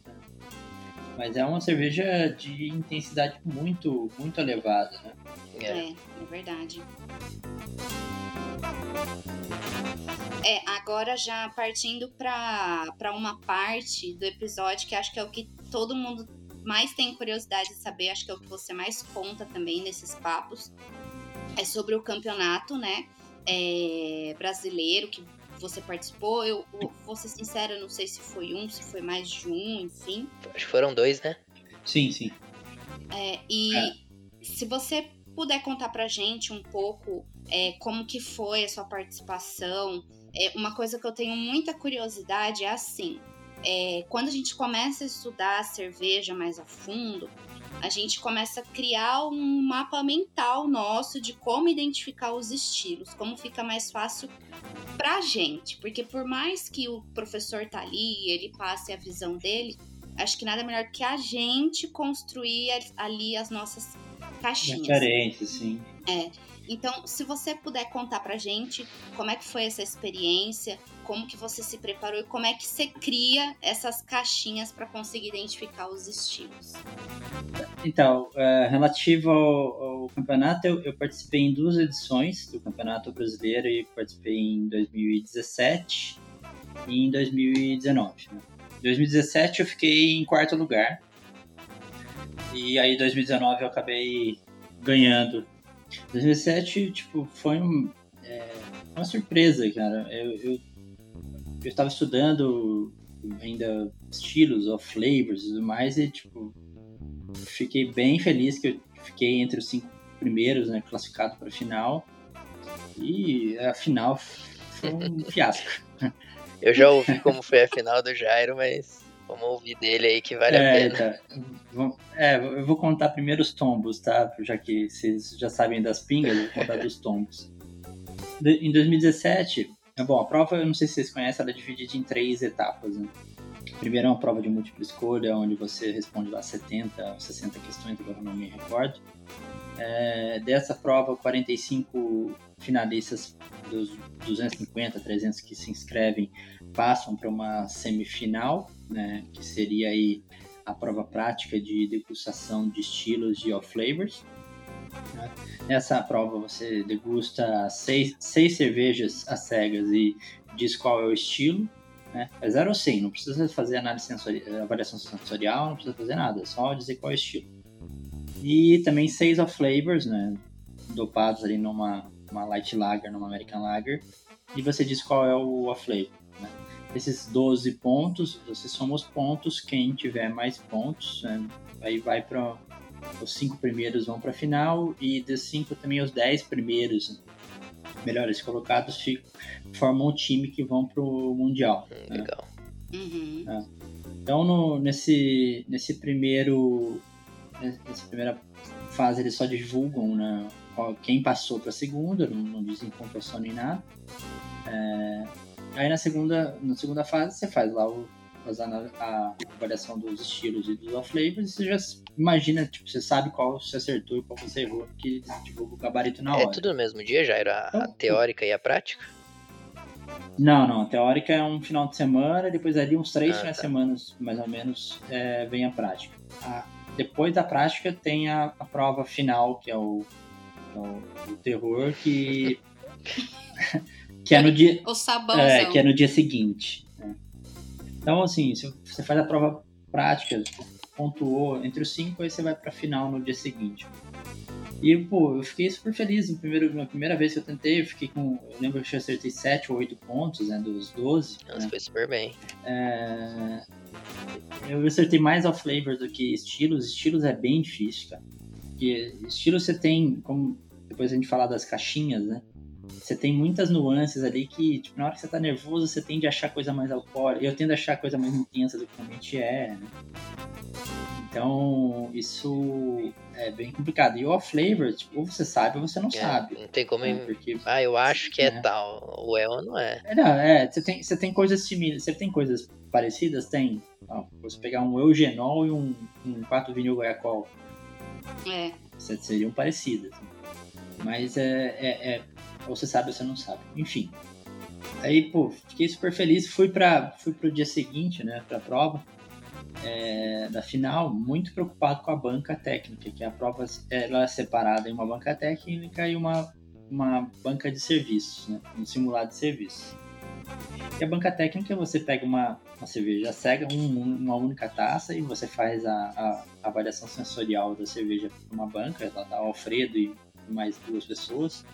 Mas é uma cerveja de intensidade muito, muito elevada, né? É, é, é verdade. É, agora já partindo para uma parte do episódio que acho que é o que todo mundo mais tem curiosidade de saber, acho que é o que você mais conta também nesses papos, é sobre o campeonato, né? É, brasileiro que você participou. Eu vou ser sincera, não sei se foi um, se foi mais de um, enfim. Acho que foram dois, né? Sim, sim. É, e é. se você puder contar pra gente um pouco é, como que foi a sua participação, é, uma coisa que eu tenho muita curiosidade é assim, é, quando a gente começa a estudar a cerveja mais a fundo, a gente começa a criar um mapa mental nosso de como identificar os estilos, como fica mais fácil pra gente, porque por mais que o professor tá ali, ele passe a visão dele, acho que nada melhor que a gente construir ali as nossas caixinhas. Diferente, sim. É. Então, se você puder contar pra gente como é que foi essa experiência, como que você se preparou e como é que você cria essas caixinhas para conseguir identificar os estilos. Então, é, relativo ao, ao campeonato, eu, eu, participei em duas edições do Campeonato Brasileiro e participei em 2017 e em 2019. Né? Em 2017 eu fiquei em quarto lugar e aí em 2019 eu acabei ganhando 2017, tipo, foi um, é, uma surpresa, cara. Eu, eu, eu estava estudando ainda estilos ou flavors e tudo mais e, tipo, fiquei bem feliz que eu fiquei entre os cinco primeiros, né, classificado para a final. E a final foi um fiasco. Eu já ouvi como foi a final do Jairo, mas Vamos ouvir dele aí que vale é, a pena. Tá. É, eu vou contar primeiro os tombos, tá? Já que vocês já sabem das pingas, eu vou contar dos tombos. De, em 2017, é bom, a prova, eu não sei se vocês conhecem, ela é dividida em três etapas. Né? Primeiro é uma prova de múltipla escolha, onde você responde lá 70 ou 60 questões, agora não me recordo. É, dessa prova, 45 finalistas dos 250, 300 que se inscrevem passam para uma semifinal, né, que seria aí a prova prática de degustação de estilos de off flavors. Né? Nessa prova você degusta seis, seis cervejas às cegas e diz qual é o estilo. Né? É 0 ou 100, não precisa fazer análise sensorial, avaliação sensorial, não precisa fazer nada, é só dizer qual é o estilo. E também seis off flavors, né? dopados ali numa uma light lager, numa American lager, e você diz qual é o off flavor. Né? Esses 12 pontos, você soma os pontos, quem tiver mais pontos, né? aí vai para os cinco primeiros vão para a final e dos cinco também os 10 primeiros melhores colocados ficam, formam o time que vão para o mundial. Hum, né? Legal. Uhum. É. Então no, nesse nesse primeiro nessa primeira fase eles só divulgam né, quem passou para a segunda, não, não dizem pontuação nem nada. É, aí na segunda, na segunda fase você faz lá o, a, a avaliação dos estilos e dos off-flavors e você já imagina, tipo, você sabe qual você acertou e qual você errou, porque divulga o gabarito na é hora. É tudo no mesmo dia, já era então, a teórica e a prática? Não, não. A teórica é um final de semana, depois ali uns três ah, finais de tá. semana, mais ou menos, é, vem a prática. A, depois da prática tem a, a prova final, que é o o, o terror que. que é no dia. O sabão. É, que é no dia seguinte. Né? Então, assim, se você faz a prova prática, pontuou entre os cinco, aí você vai pra final no dia seguinte. E, pô, eu fiquei super feliz. No primeiro, na primeira vez que eu tentei, eu fiquei com. Eu lembro que eu acertei 7 ou 8 pontos, né? Dos 12. Nossa, né? foi super bem. É... Eu acertei mais ao flavor do que estilos. Estilos é bem difícil, cara. Porque estilo você tem, como depois a gente falar das caixinhas, né? Você tem muitas nuances ali que, tipo, na hora que você tá nervoso, você tende a achar coisa mais alcoólica. Eu tendo a achar coisa mais intensa do que realmente é, né? Então, isso é bem complicado. E o off-flavor, tipo, ou você sabe ou você não é, sabe. Não tem como... Né? Porque, ah, eu acho que é, é tal. Ou é ou não é. é não, é. Você tem, você tem coisas similares. Você tem coisas parecidas? Tem. Ó, você pegar um eugenol e um, um 4 vinil goiacol é. Seriam parecidas. Mas é, é, é, Você sabe ou você não sabe. Enfim. Aí, pô, fiquei super feliz. Fui, para fui pro dia seguinte, né, pra prova é, da final, muito preocupado com a banca técnica, que a prova ela é separada em uma banca técnica e uma, uma banca de serviços, né, um simulado de serviços. E a banca técnica, você pega uma, uma cerveja cega, um, uma única taça, e você faz a, a, a avaliação sensorial da cerveja para uma banca, ela dá Alfredo e mais duas pessoas.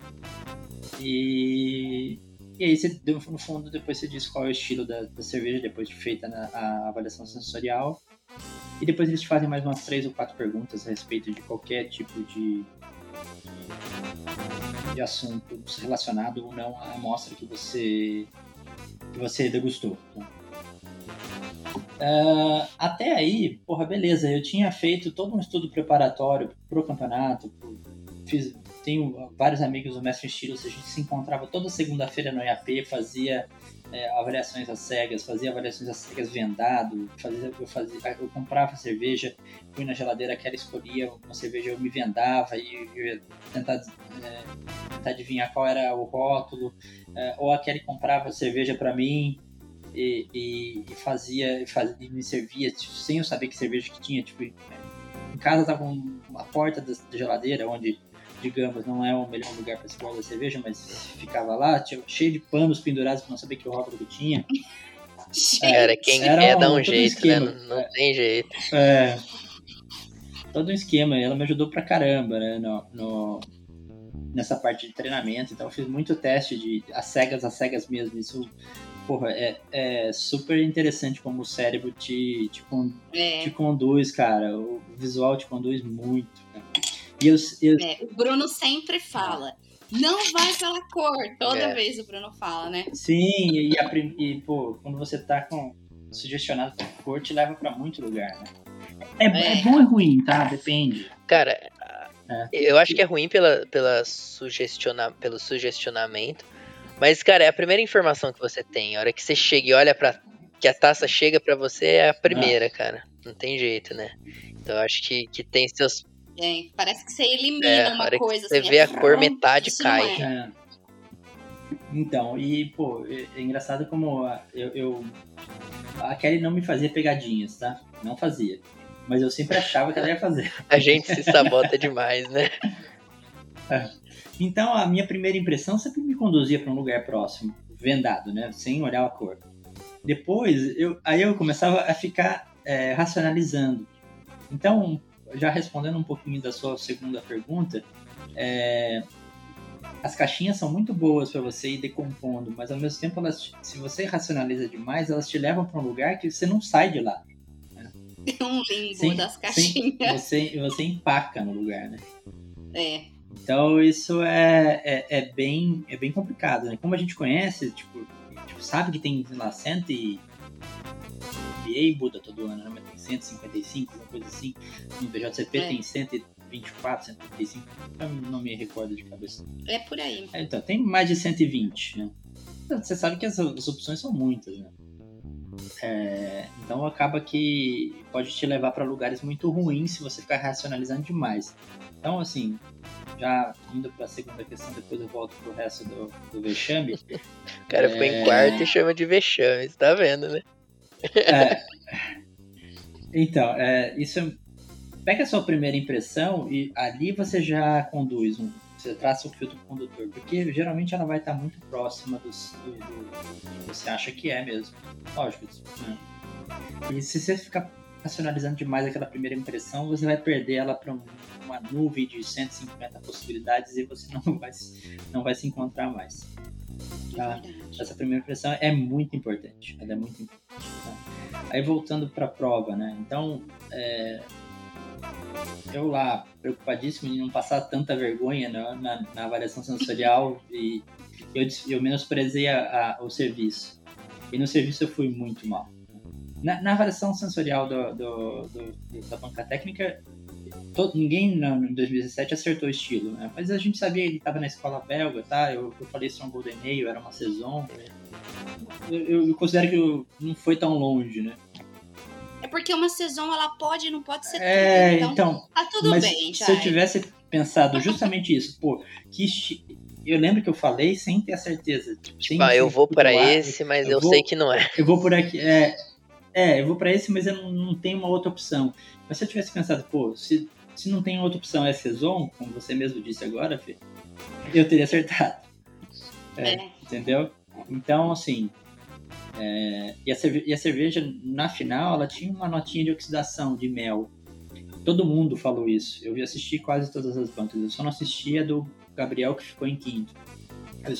E, e aí, você, no fundo, depois você diz qual é o estilo da, da cerveja, depois de feita na, a avaliação sensorial. E depois eles fazem mais umas três ou quatro perguntas a respeito de qualquer tipo de, de assunto relacionado ou não à amostra que você que você degustou. Uh, até aí, porra, beleza, eu tinha feito todo um estudo preparatório pro campeonato, pro, fiz, tenho vários amigos do Mestre Estilo, a gente se encontrava toda segunda-feira no IAP, fazia é, avaliações às cegas, fazia avaliações às cegas vendado, fazia, eu, fazia, eu comprava cerveja, fui na geladeira que ela escolhia uma cerveja, eu me vendava e ia tentar, é, tentar adivinhar qual era o rótulo, é, ou a Kelly comprava cerveja para mim, e, e, e fazia, fazia e me servia tipo, sem eu saber que cerveja que tinha. Tipo, em casa tava uma porta da geladeira onde digamos, não é o melhor lugar para se guardar cerveja, mas ficava lá, tinha, cheio de panos pendurados para não saber que rótulo que tinha. Cara, quem era quer um, dá um jeito, né? Não, não é, tem jeito. É, todo um esquema, ela me ajudou pra caramba, né, no, no, nessa parte de treinamento, então eu fiz muito teste de as cegas, as cegas mesmo, isso porra, é, é super interessante como o cérebro te, te, é. te conduz, cara. O visual te conduz muito. E eu, eu... É, o Bruno sempre fala. Não vai pela cor. Toda é. vez o Bruno fala, né? Sim, e, a, e pô, quando você tá com sugestionado por cor, te leva pra muito lugar, né? É, é. é bom ou ruim, tá? Depende. Cara, é. eu acho que é ruim pela, pela sugestiona, pelo sugestionamento, mas, cara, é a primeira informação que você tem. A hora que você chega e olha para que a taça chega para você é a primeira, ah. cara. Não tem jeito, né? Então eu acho que, que tem seus. É, parece que você elimina é, uma coisa. você assim, vê é, a cor, metade cai. É. Então, e, pô, é, é engraçado como eu, eu, A Kelly não me fazia pegadinhas, tá? Não fazia. Mas eu sempre achava que ela ia fazer. a gente se sabota demais, né? É. Então a minha primeira impressão sempre me conduzia para um lugar próximo, vendado, né? Sem olhar a cor. Depois, eu, aí eu começava a ficar é, racionalizando. Então, já respondendo um pouquinho da sua segunda pergunta, é, as caixinhas são muito boas para você ir decompondo, mas ao mesmo tempo, elas, se você racionaliza demais, elas te levam para um lugar que você não sai de lá. Né? um limbo sem, das caixinhas. Sem, você, você empaca no lugar, né? É. Então isso é, é, é, bem, é bem complicado, né? Como a gente conhece, tipo, tipo sabe que tem, lá, 100 e... NBA muda todo ano, né? Mas tem 155, alguma coisa assim. No BJCP é. tem 124, 135, eu não me recordo de cabeça. É por aí. É, então, tem mais de 120, né? Então, você sabe que as, as opções são muitas, né? É, então acaba que pode te levar para lugares muito ruins se você ficar racionalizando demais. Então, assim, já indo para a segunda questão, depois eu volto pro resto do, do vexame. o cara é... ficou em quarto e chama de vexame, você tá vendo, né? é... Então, é, isso é... pega a sua primeira impressão e ali você já conduz um, você traça o filtro condutor, porque geralmente ela vai estar muito próxima do, do, do que você acha que é mesmo. Lógico. Né? E se você ficar racionalizando demais aquela primeira impressão, você vai perder ela para um, uma nuvem de 150 possibilidades e você não vai, não vai se encontrar mais. Tá? Essa primeira impressão é muito importante. Ela é muito importante. Tá? Aí voltando para a prova, né? Então, é, eu lá, preocupadíssimo em não passar tanta vergonha na, na, na avaliação sensorial e eu, eu menosprezei a, a, o serviço. E no serviço eu fui muito mal. Na, na avaliação sensorial do, do, do, da banca técnica, todo, ninguém no, em 2017 acertou o estilo, né? Mas a gente sabia que ele estava na escola belga, tá? Eu, eu falei Strong Golden Ale, era uma saison. Eu, eu, considero que não foi tão longe, né? É porque uma saison ela pode e não pode ser é, tudo. Então, então tá tudo mas bem, já. Se eu tivesse pensado justamente isso, pô, que eu lembro que eu falei sem ter a certeza. Tipo, tipo ah, eu vou para esse, mas eu, eu vou, sei que não é. Eu vou por aqui. É, é eu vou para esse, mas eu não, não tenho uma outra opção. Mas se eu tivesse pensado, pô, se, se não tem outra opção é Saison, como você mesmo disse agora, Fê, eu teria acertado. É, é. Entendeu? Então, assim, é, e, a e, a cerveja, na final, ela tinha uma notinha de oxidação, de mel. Todo mundo falou isso. Eu vi assistir quase todas as bancas. Eu só não assisti a do Gabriel, que ficou em quinto.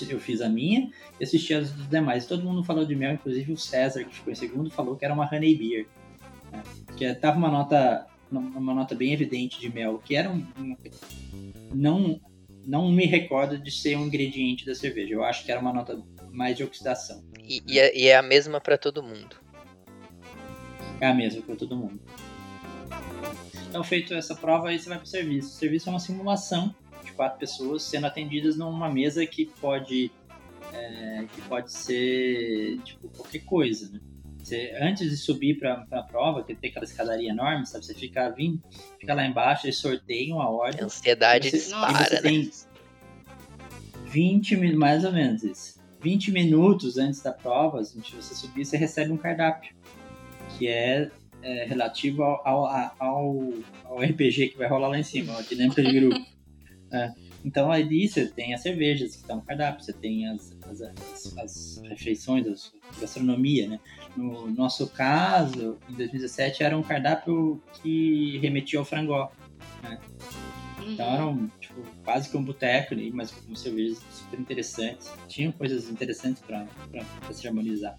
Eu fiz a minha e assisti as dos demais. Todo mundo falou de mel, inclusive o César, que ficou em segundo, falou que era uma Honey Beer. Né? Que tava uma nota, uma nota bem evidente de mel, que era um, um não, não me recordo de ser um ingrediente da cerveja. Eu acho que era uma nota mais de oxidação. E, e, é, e é, a mesma para todo mundo. é a mesma para todo mundo. Então, feito essa prova, aí você vai para o serviço. O serviço é uma simulação de quatro pessoas sendo atendidas numa mesa que pode, é, que pode ser tipo, qualquer coisa. Né? Você, antes de subir para a prova, que tem aquela escadaria enorme, sabe? Você fica, vindo, fica lá embaixo, eles sorteiam a ordem. A ansiedade você, dispara, né? Tem 20 mais ou menos isso. 20 minutos antes da prova, antes de você subir, você recebe um cardápio, que é, é relativo ao, ao, ao, ao, RPG que vai rolar lá em cima, a dinâmica de grupo. É. Então ali você tem as cervejas que estão no cardápio, você tem as, as, as, as refeições, a gastronomia, né? No nosso caso, em 2017, era um cardápio que remetia ao frangó, né? Então era um, tipo, quase que um boteco ali, mas com cervejas super interessantes. Tinham coisas interessantes para se harmonizar.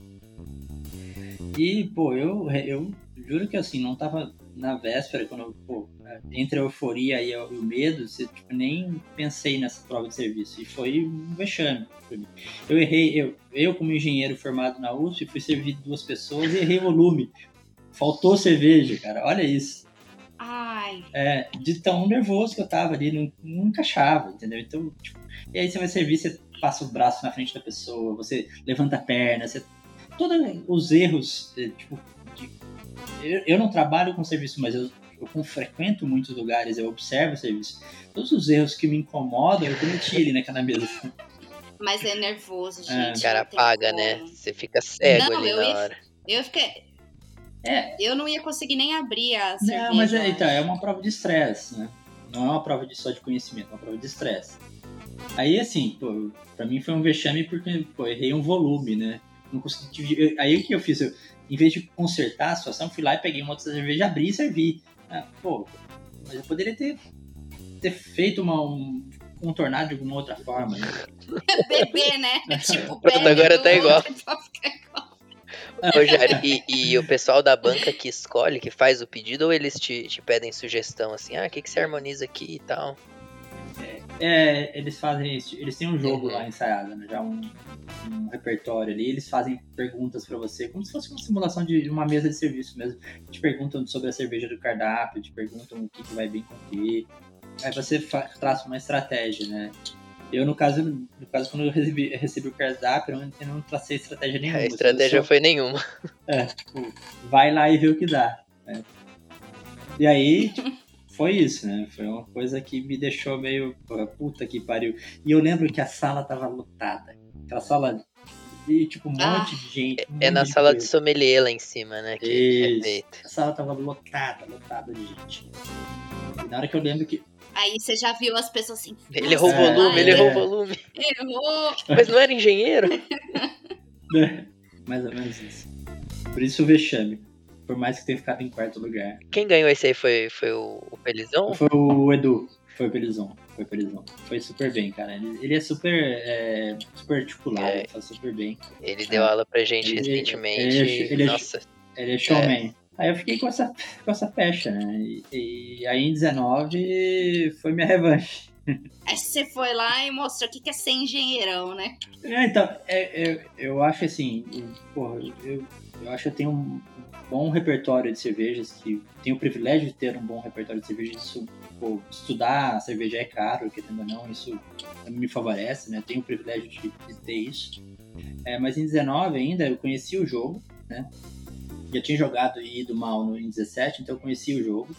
E, pô, eu, eu juro que assim, não tava na véspera, quando, pô, entre a euforia e o medo, você, tipo, nem pensei nessa prova de serviço. E foi um vexame pra mim. Eu errei, eu, eu como engenheiro formado na USP, fui servir duas pessoas e errei o volume. Faltou cerveja, cara, olha isso. Ai. É, de tão nervoso que eu tava ali, não, não encaixava, entendeu? Então, tipo, e aí você vai servir, você passa o braço na frente da pessoa, você levanta a perna, você. Todos os erros, é, tipo, de, eu, eu não trabalho com serviço, mas eu, eu frequento muitos lugares, eu observo o serviço. Todos os erros que me incomodam, eu cometi ali naquela mesa. Mas é nervoso, É. gente. O cara apaga, como. né? Você fica cego Não, ali eu na ia- hora. Eu fiquei. É. Eu não ia conseguir nem abrir a cerveja. Não, mas é, então, é uma prova de estresse, né? Não é uma prova de, só de conhecimento, é uma prova de estresse. Aí, assim, pô, pra mim foi um vexame porque, pô, errei um volume, né? Não consegui dividir. Aí o que eu fiz? Eu, em vez de consertar a situação, fui lá e peguei uma outra cerveja, abri e servi. Ah, pô, mas eu poderia ter, ter feito uma, um contornado de alguma outra forma, né? Bebê, né? tipo, Pronto, agora tá igual. igual. Ô, Jair, e, e o pessoal da banca que escolhe, que faz o pedido, ou eles te, te pedem sugestão assim, ah, o que, que você harmoniza aqui e tal? É, eles fazem isso. Eles têm um jogo Uhum. lá ensaiado, né? Já um, um repertório ali. Eles fazem perguntas pra você, como se fosse uma simulação de uma mesa de serviço mesmo. Te perguntam sobre a cerveja do cardápio, te perguntam o que, que vai bem com o que. Aí você traça uma estratégia, né? Eu, no caso, no caso quando eu recebi, recebi o cardápio, eu não, eu não tracei estratégia nenhuma. A estratégia só- foi nenhuma. é, tipo, vai lá e vê o que dá. né? E aí, tipo, foi isso, né? Foi uma coisa que me deixou meio puta que pariu. E eu lembro que a sala tava lotada. Aquela sala e tipo um monte Ah. de gente. um É monte na de sala de coisa. sommelier lá em cima, né? Que é Isso. feito. A sala tava lotada, lotada de gente. E na hora que eu lembro que. Aí você já viu as pessoas assim. Ele errou o É, volume, ele é. errou o volume. Errou! Mas não era engenheiro? né, Mais ou menos isso. Por isso o vexame. Por mais que tenha ficado em quarto lugar. Quem ganhou esse aí foi, foi o, o Pelizão? Foi o Edu. Foi o Pelizon. Foi o Pelizon. Foi super bem, cara. Ele, ele é super, é, super articulado, É. super bem. Ele deu aula pra gente Ele- recentemente. ele- ele- Nossa, Ele é showman. Aí eu fiquei com essa, com essa pecha, né? E, e aí em 19 foi minha revanche. Aí você foi lá e mostrou o que é ser engenheirão, né? É, então, é, é, eu acho assim, eu, porra, eu, eu acho que eu tenho um bom repertório de cervejas, que tenho o privilégio de ter um bom repertório de cervejas. Isso, pô, estudar cerveja é caro, querendo ou não, isso me favorece, né? Tenho o privilégio de, de ter isso. É, mas em 19 ainda eu conheci o jogo, né? Já tinha jogado e ido mal no, em 17, então eu conheci o jogo.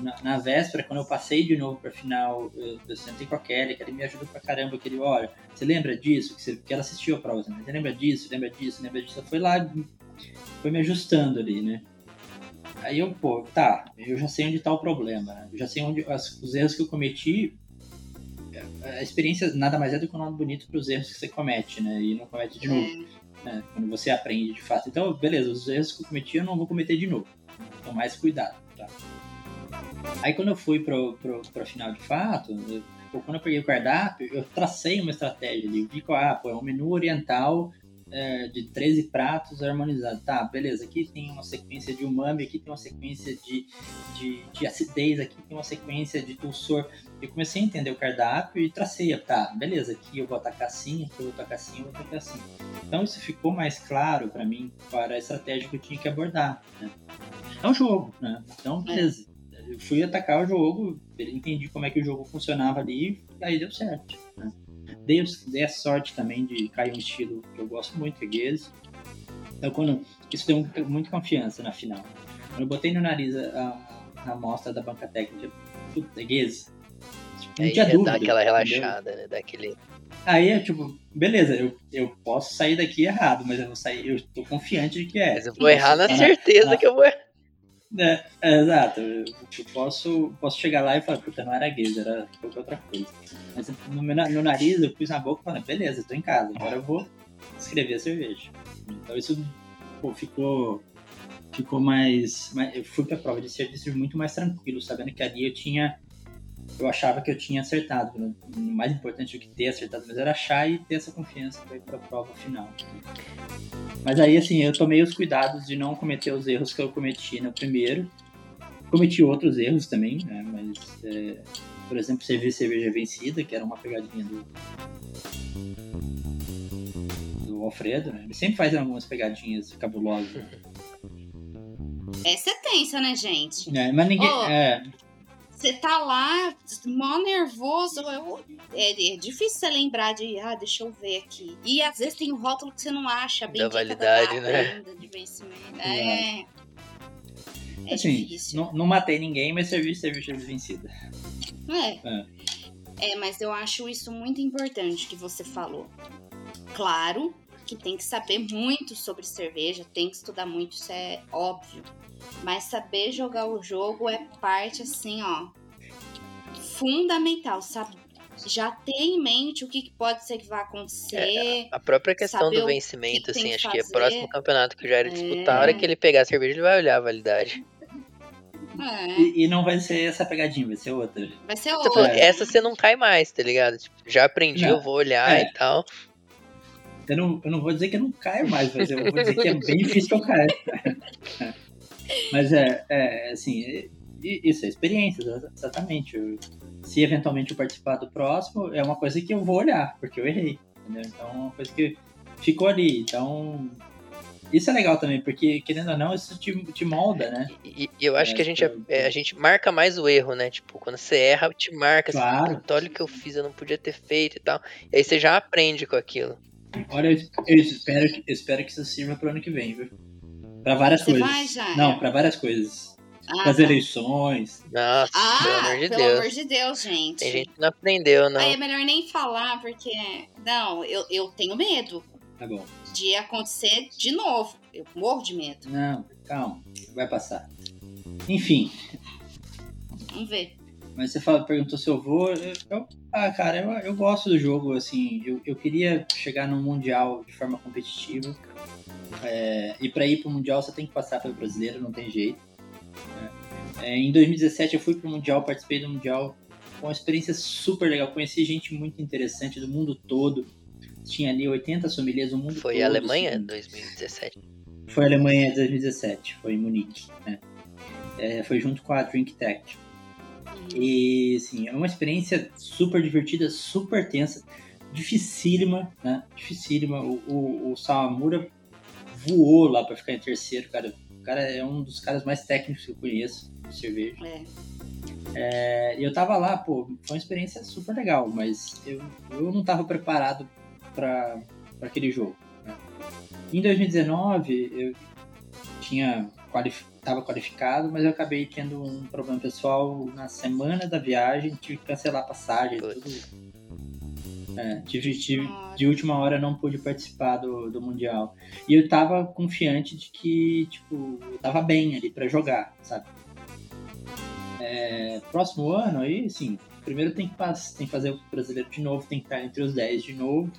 Na, na véspera, quando eu passei de novo pra final, eu, eu sentei com a Kelly, que ele me ajudou pra caramba. Que ele, olha, você lembra disso? Que, você, que ela assistiu a prova. Você lembra disso? Lembra disso? Lembra disso? Foi lá, foi me ajustando ali, né? Aí eu, pô, tá, eu já sei onde tá o problema, né? Eu já sei onde as- os erros que eu cometi. A experiência nada mais é do que um nome bonito para os erros que você comete, né? E não comete de novo É. né, quando você aprende de fato. Então, beleza, os erros que eu cometi eu não vou cometer de novo. Então, mais cuidado, tá? Aí, quando eu fui pro, pro, pra final de fato, eu- quando eu peguei o cardápio, eu tracei uma estratégia ali. Eu vi que, ah, pô, é um menu oriental é, de 13 pratos harmonizados. Tá, beleza, aqui tem uma sequência de umami, aqui tem uma sequência de, de, de acidez, aqui tem uma sequência de dulçor. Eu comecei a entender o cardápio e tracei, tá, beleza, aqui eu vou atacar assim, aqui eu vou atacar assim, eu vou atacar assim. Então isso ficou mais claro para mim para a estratégia que eu tinha que abordar. Né? é um jogo, né? Então, É. beleza. Eu fui atacar o jogo, entendi como é que o jogo funcionava ali, e aí deu certo. Né? Dei, dei a sorte também de cair um estilo que eu gosto muito, que é Gears. Então, quando, isso deu muito- muita confiança na final. Quando eu botei no nariz a, a amostra da banca técnica, puta, é Gears. Tipo, não Aí tinha dúvida. dá aquela entendeu? relaxada, né? Daquele. Aí é tipo, beleza, eu, eu posso sair daqui errado, mas eu vou sair, eu tô confiante de que é. Mas eu vou errar na Tá certeza na- que eu vou errar. É, é, exato. Eu, posso, posso chegar lá e falar, puta, não era gays, era qualquer outra coisa. Mas no, meu no nariz, eu pus na boca e falei, beleza, tô em casa, agora eu vou escrever a cerveja. Então isso pô, ficou, ficou mais, mais. Eu fui pra prova de serviço muito mais tranquilo, sabendo que ali eu tinha. Eu achava que eu tinha acertado. né? O mais importante do que ter acertado, mas era achar e ter essa confiança pra ir pra prova final. Mas aí, assim, eu tomei os cuidados de não cometer os erros que eu cometi no primeiro. Cometi outros erros também, né? Mas, é, por exemplo, servir cerveja vencida, que era uma pegadinha do. do Alfredo, né? Ele sempre faz algumas pegadinhas cabulosas. Essa é tensa, né, gente? É, mas ninguém. Oh. É, Você tá lá, mó nervoso. eu- é, é difícil você lembrar de, ah, deixa eu ver aqui. E às vezes tem um rótulo que você não acha bem Da validade, né? ainda de vencimento. É. É assim, difícil. não, não matei ninguém, mas servi cerveja vencida. É. É. É, mas eu acho isso muito importante que você falou. Claro que tem que saber muito sobre cerveja, tem que estudar muito, isso é óbvio. Mas saber jogar o jogo é parte, assim, ó, fundamental. Sabe? Já ter em mente o que, que pode ser que vai acontecer. A própria questão do o que vencimento, que tem assim, que acho que é fazer. próximo campeonato que eu já era É. disputar. A hora que ele pegar a cerveja, ele vai olhar a validade. É, E, e não vai ser essa pegadinha, vai ser outra. vai ser outra. essa você não cai mais, tá ligado? Tipo, já aprendi, Não. eu vou olhar É. e tal. Eu não, eu não vou dizer que eu não caio mais, mas eu vou dizer que é bem difícil que eu caia. mas é, é assim, é- isso é experiência, exa- exatamente. Eu- se eventualmente eu participar do próximo, é uma coisa que eu vou olhar, porque eu errei. Entendeu? Então é uma coisa que ficou ali. Então. Isso é legal também, porque, querendo ou não, isso te, te molda, né? E, e eu acho É, que a gente, tipo, é, a gente marca mais o erro, né? Tipo, quando você erra, te marca. assim, Claro. Puta, olha o que eu fiz, eu não podia ter feito e tal. E aí você já aprende com aquilo. Olha, eu, espero, que- espero que isso sirva pro ano que vem, viu? Pra várias Você coisas. vai, Jair? Não, pra várias coisas. Ah, Pras tá. eleições. Nossa, Ah, pelo amor de pelo Deus. amor de Deus, gente. Tem gente que não aprendeu, não. Aí é melhor nem falar, porque. Não, eu, eu tenho medo Tá bom. de acontecer de novo. Eu morro de medo. Não, calma, vai passar. Enfim, Vamos ver. Mas você fala, perguntou se eu vou. eu- ah, cara, eu, eu gosto do jogo, assim. Eu, eu queria chegar no Mundial de forma competitiva. É, e pra ir pro Mundial você tem que passar pelo brasileiro, não tem jeito. né? É, em 2017 eu fui pro Mundial, participei do Mundial. Foi uma experiência super legal. Conheci gente muito interessante do mundo todo. Tinha ali 80 sommeliers do mundo todo. Foi a Alemanha, assim. 2017. Foi a Alemanha em 2017, foi em Munique, né? É, foi junto com a Drink Tech. E, assim, é uma experiência super divertida, super tensa, dificílima, né? Dificílima. O, o, o Sawamura voou lá pra ficar em terceiro, cara. O cara é um dos caras mais técnicos que eu conheço de cerveja. É. É, e eu tava lá, pô, foi uma experiência super legal, mas eu, eu não tava preparado para aquele jogo. né? Em 2019, eu tinha qualif tava qualificado, mas eu acabei tendo um problema pessoal na semana da viagem, tive que cancelar a passagem, tudo. É, tive, tive, Ah, de última hora não pude participar do, do Mundial. E eu tava confiante de que, tipo, eu tava bem ali pra jogar, sabe? É, próximo ano aí, assim, primeiro tem que, tem que fazer o brasileiro de novo, tem que estar entre os 10 de novo,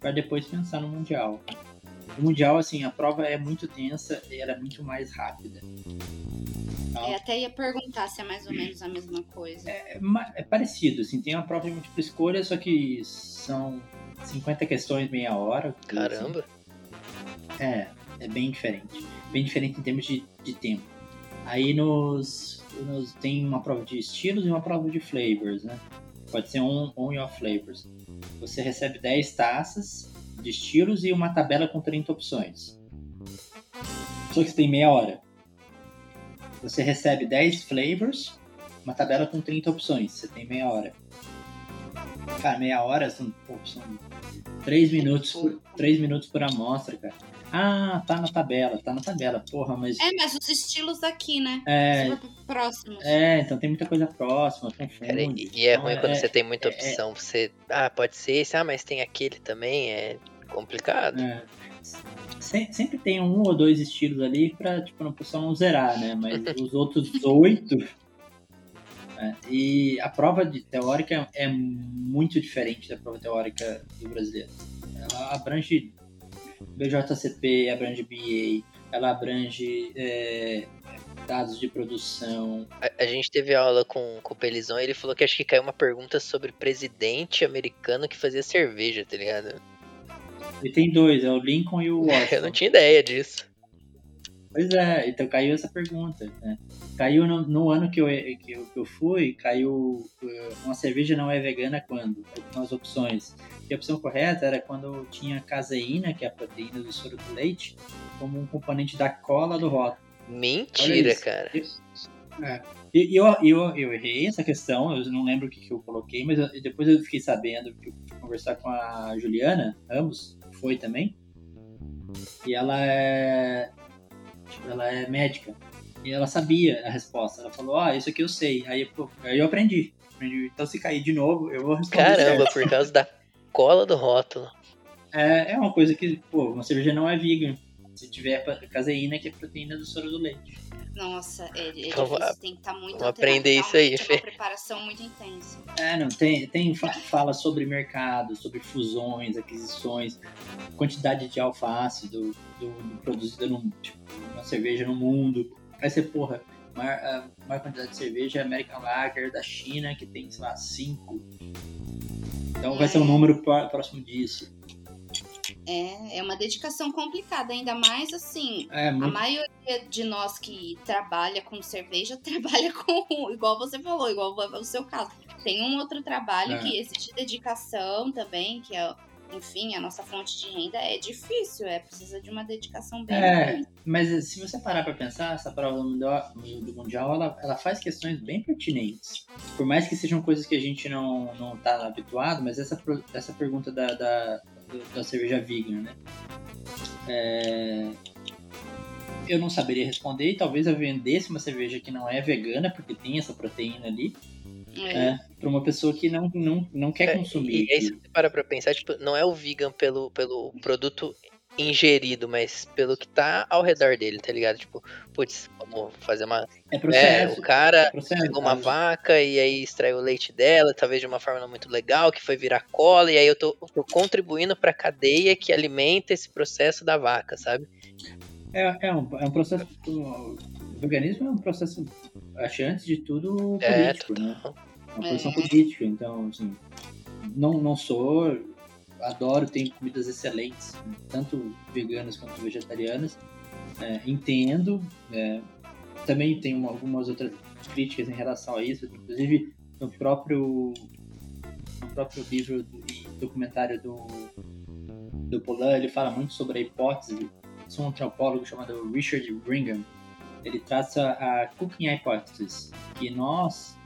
pra depois pensar no Mundial. O Mundial, assim, a prova é muito tensa e ela é muito mais rápida. Então, é, até ia perguntar se é mais ou menos a mesma coisa. é, ma- é parecido, assim, tem uma prova de múltipla escolha, só que são 50 questões meia hora. assim. Caramba. É, é bem diferente. Bem diferente em termos de, de tempo. Aí nos, nos- tem uma prova de estilos e uma prova de flavors, né? Pode ser on, on e off flavors. Você recebe 10 taças de estilos e uma tabela com 30 opções. Só que você tem meia hora. você recebe 10 flavors, uma tabela com 30 opções. Você tem meia hora. Cara, meia hora são, pô, são 3 minutos, por, 3 minutos por amostra, cara. Ah, tá na tabela, tá na tabela, porra, mas. É, mas os estilos aqui, né? É, próximos. é então tem muita coisa próxima, confunde. Cara, e, e é Então, ruim quando você tem muita é- opção. Você. Ah, pode ser esse, ah, mas tem aquele também. É complicado. É. Se- Sempre tem um ou dois estilos ali pra, tipo, a pessoa não zerar, né? Mas os outros oito. né? E a prova de teórica é muito diferente da prova teórica do brasileiro. Ela abrange BJCP, abrange BA, ela abrange é, dados de produção. A, a gente teve aula com, com o Pelizão e ele falou que acho que caiu uma pergunta sobre presidente americano que fazia cerveja, tá ligado? E tem dois, é o Lincoln e o Eu Washington. não tinha ideia disso. Pois é, então caiu essa pergunta. Né? Caiu no, no ano que eu, que, eu, que eu fui, caiu eh, uma cerveja não é vegana quando? Com as opções. E a opção correta era quando tinha caseína, que é a proteína do soro do leite, como um componente da cola do rótulo. Mentira, cara. E e eu, eu, eu errei essa questão, eu não lembro o que, que eu coloquei, mas eu- depois eu fiquei sabendo que eu fui conversar com a Juliana Ramos, que foi também, e ela é. tipo, ela é médica. E ela sabia a resposta. Ela falou, ah, isso aqui eu sei. Aí, pô, aí eu aprendi. aprendi. Então se cair de novo, eu vou responder. Caramba, certo. por causa da cola do rótulo. É, é uma coisa que, pô, uma cerveja não é vegan. Se tiver caseína, que é proteína do soro do leite. Nossa, é, é Então, difícil, tem que estar muito vamos aprender isso aí, é Fê. uma preparação muito intensa. É, não, tem, tem fa- fala sobre mercado, sobre fusões, aquisições, quantidade de alface do, do, do produzido no, tipo, uma cerveja no mundo. Aí você, porra, maior, a maior quantidade de cerveja é American Lager da China, que tem, sei lá, 5. Então vai ser um número pró- próximo disso. É, é uma dedicação complicada, ainda mais assim. É A muito. maioria de nós que trabalha com cerveja trabalha com, igual você falou, igual o seu caso. Tem um outro trabalho É. que exige dedicação também, que é, enfim, a nossa fonte de renda é difícil, é precisa de uma dedicação bem É. grande. Mas se você parar pra pensar, essa prova do mundial, do mundial ela, ela faz questões bem pertinentes. Por mais que sejam coisas que a gente não, não tá habituado, mas essa, essa pergunta da, da, da cerveja vegan, né? É, eu não saberia responder e talvez eu vendesse uma cerveja que não é vegana, porque tem essa proteína ali, É. é, pra uma pessoa que não, não, não quer É, consumir. E aí se você para pra pensar, tipo, não é o vegan pelo, pelo produto ingerido, mas pelo que tá ao redor dele, tá ligado? Tipo, putz, vamos fazer uma. É É, processo. o cara processo, pegou uma vaca e aí extraiu o leite dela, talvez de uma forma não muito legal, que foi virar cola, e aí eu tô, tô contribuindo pra cadeia que alimenta esse processo da vaca, sabe? É, é, um, é um processo. O veganismo é um processo, acho antes de tudo, É, político, né? total. É uma posição É. política. Então, assim, não, não sou. Adoro, tenho comidas excelentes, tanto veganas quanto vegetarianas. É, entendo. é, também tenho uma- algumas outras críticas em relação a isso. Inclusive, no próprio, no próprio livro e documentário do, do Polan, ele fala muito sobre a hipótese. Um antropólogo chamado Richard Brigham. Ele traça a Cooking Hypothesis, que nós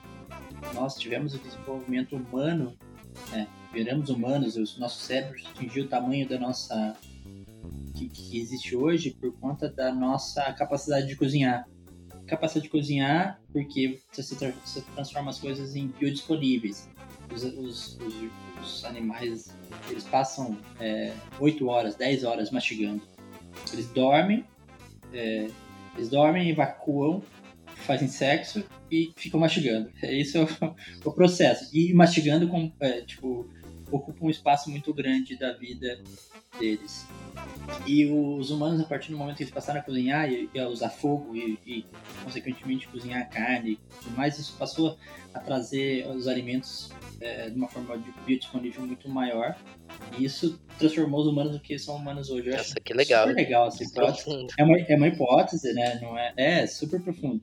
nós tivemos o desenvolvimento humano, né, viramos humanos, o nosso cérebro atingiu o tamanho da nossa que, que existe hoje por conta da nossa capacidade de cozinhar. Capacidade de cozinhar porque você, você transforma as coisas em biodisponíveis. Os, os, os, os animais eles passam é, 8 horas, 10 horas mastigando. Eles dormem, é, eles dormem, evacuam, fazem sexo e ficam mastigando. Isso é o, o processo. E mastigando com, é, tipo, ocupa um espaço muito grande da vida deles. E os humanos, a partir do momento que eles passaram a cozinhar e, e a usar fogo e, e, consequentemente, cozinhar carne e tudo mais, isso passou a trazer os alimentos é, de uma forma de biodisponível muito maior. E isso transformou os humanos no que são humanos hoje. Eu Nossa, que legal. super legal essa hipótese. É uma, é uma hipótese, né? Não é, é super profundo.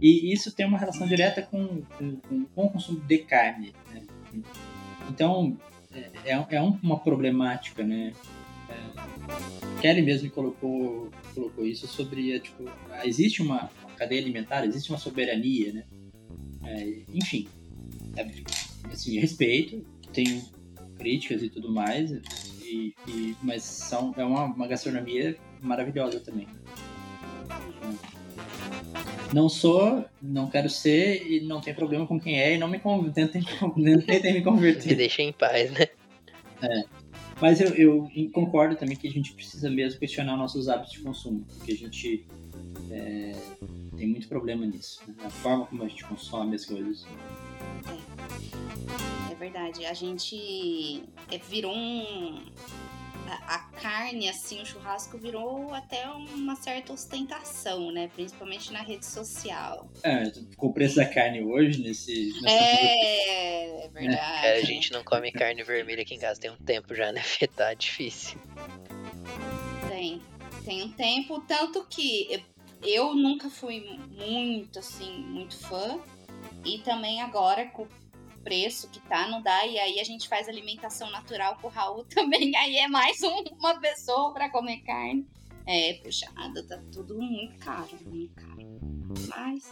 E isso tem uma relação direta com, com, com- com o consumo de carne. Né? Então, é, é, é uma problemática, né? É, Kelly mesmo colocou, colocou isso sobre, é, tipo, existe uma, cadeia alimentar, existe uma soberania, né? É, enfim, é, assim, respeito, tenho críticas e tudo mais, e, e, mas são, é uma, uma gastronomia maravilhosa também. Não sou, não quero ser e não tem problema com quem é e não me tentem, tentem me converter. Me deixa em paz, né? É. Mas eu, eu, concordo também que a gente precisa mesmo questionar nossos hábitos de consumo, porque a gente é, tem muito problema nisso, né? a forma como a gente consome as coisas. É, é verdade. A gente é, virou um a, carne, assim, o churrasco virou até uma certa ostentação, né? Principalmente na rede social. É, com o preço da carne hoje, nesse. É, é verdade. É, a gente não come carne vermelha aqui em casa tem um tempo já, né? Tá difícil. Tem. Tem um tempo, tanto que eu nunca fui muito, assim, muito fã. E também agora, com preço que tá, não dá. E aí a gente faz alimentação natural com o Raul também. Aí é mais um, uma pessoa para comer carne. É, puxada, tá tudo muito caro, muito caro. Mas.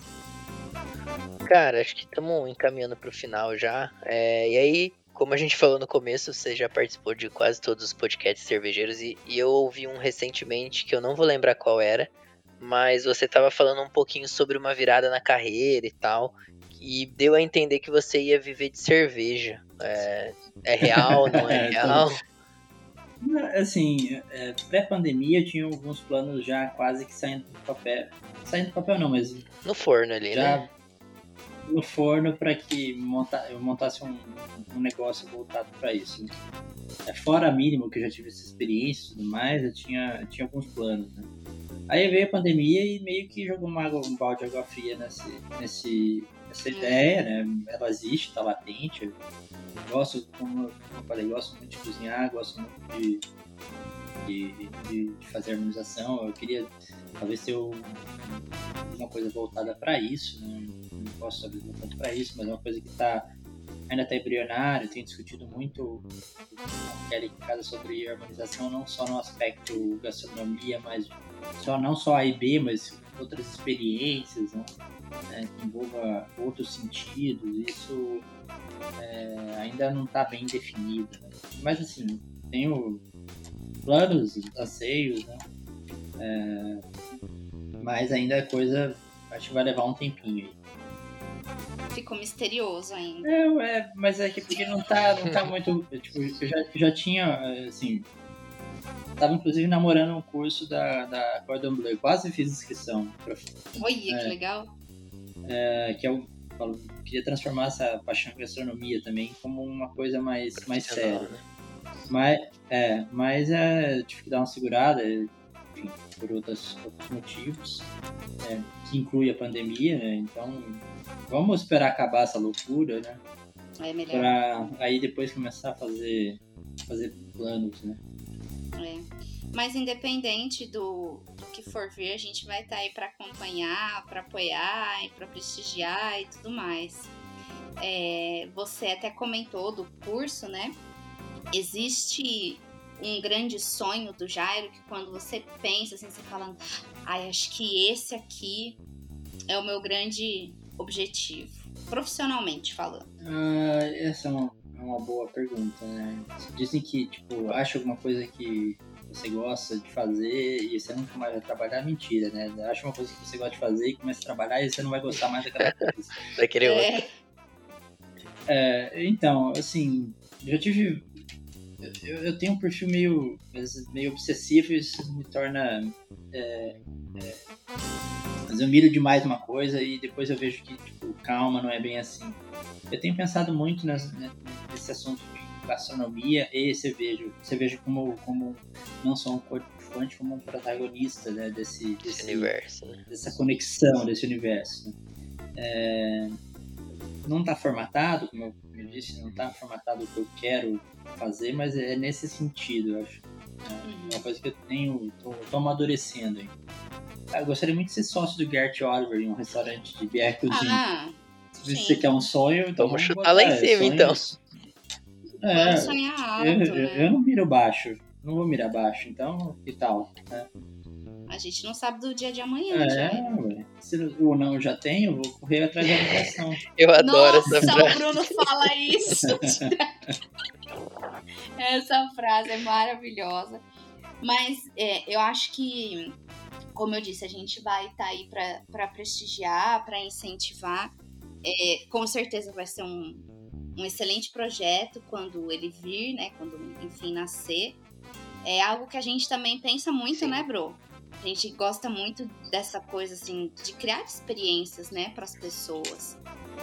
Cara, acho que estamos encaminhando pro final já. É, e aí, como a gente falou no começo, você já participou de quase todos os podcasts cervejeiros e, e eu ouvi um recentemente que eu não vou lembrar qual era, mas você estava falando um pouquinho sobre uma virada na carreira e tal e deu a entender que você ia viver de cerveja. É, é real, não é, é real? Assim, é, pré-pandemia tinha alguns planos já quase que saindo do papel. Saindo do papel não, mas. No forno ali, já né? No forno para que monta, eu montasse um, um negócio voltado para isso. É, fora mínimo que eu já tive essa experiência e tudo mais, eu tinha, eu tinha alguns planos, né? Aí veio a pandemia e meio que jogou uma água, um balde de água fria nesse, nesse, essa ideia, né? Ela existe, está latente. Eu gosto, como, eu falei, gosto muito de cozinhar, gosto muito de, de, de, de fazer harmonização. Eu queria talvez ter uma coisa voltada para isso, né? Não posso saber tanto para isso, mas é uma coisa que está ainda está embrionário, tenho discutido muito com Kelly em casa sobre harmonização, não só no aspecto gastronomia, mas só não só A e B, mas outras experiências, né? Né, que envolva outros sentidos, isso é, ainda não está bem definido. Né? Mas assim, tenho planos, anseios, né? É, mas ainda a coisa acho que vai levar um tempinho aí. Ficou misterioso ainda. É, é, mas é que porque não tá, não tá muito. Tipo, eu já, já tinha, assim. Tava inclusive namorando um curso da, da Cordon Bleu, quase fiz inscrição. Pra, Olha, é, que legal é, que eu queria transformar essa paixão em gastronomia também como uma coisa mais, mais séria. Né? Mas, é, mas é, tive que dar uma segurada, enfim, por outros, outros motivos, é, que inclui a pandemia, né? Então, vamos esperar acabar essa loucura, né? É melhor. Pra aí depois começar a fazer, fazer planos, né? É. Mas independente do, do que for vir, a gente vai estar tá aí para acompanhar, para apoiar para prestigiar e tudo mais. É, você até comentou do curso, né? Existe um grande sonho do Jairo que quando você pensa assim, você falando, ai, acho que esse aqui é o meu grande objetivo, profissionalmente falando. Ah, essa é uma, é uma boa pergunta, né? Dizem que, tipo, acha alguma coisa que você gosta de fazer e você nunca mais vai trabalhar, mentira, né? Acha uma coisa que você gosta de fazer e começa a trabalhar e você não vai gostar mais daquela coisa. Daquele é. outro. É, então, assim, já tive. Eu, eu, tenho um perfil meio, meio obsessivo e isso me torna. É, é, mas eu miro demais uma coisa e depois eu vejo que, tipo, calma, não é bem assim. Eu tenho pensado muito nesse, nesse assunto gastronomia e cerveja. Cerveja como, como não só um coadjuvante, como um protagonista né, desse, desse universo, né? dessa conexão desse universo. Né? É, não está formatado, como eu, eu disse, não está formatado o que eu quero fazer, mas é nesse sentido, eu acho. É uma coisa que eu tenho, tô, tô amadurecendo aí. Ah, eu gostaria muito de ser sócio do Gert Oliver em um restaurante de bière Ah, Se você quer um sonho, então vamos, chutar lá em cima, então. É, sonhar alto, eu, né? eu, não miro baixo. Não vou mirar baixo, então que tal? Né? A gente não sabe do dia de amanhã, É, ué. Se o não já tem, eu vou correr atrás da educação. Eu adoro Nossa, essa o frase. Bruno fala isso. Essa frase é maravilhosa. Mas é, eu acho que, como eu disse, a gente vai estar aí para prestigiar, para incentivar. É, com certeza vai ser um, um excelente projeto quando ele vir, né? Quando, enfim, nascer. É algo que a gente também pensa muito, Sim. né, Bro? Gente gosta muito dessa coisa, assim, de criar experiências, né, para as pessoas.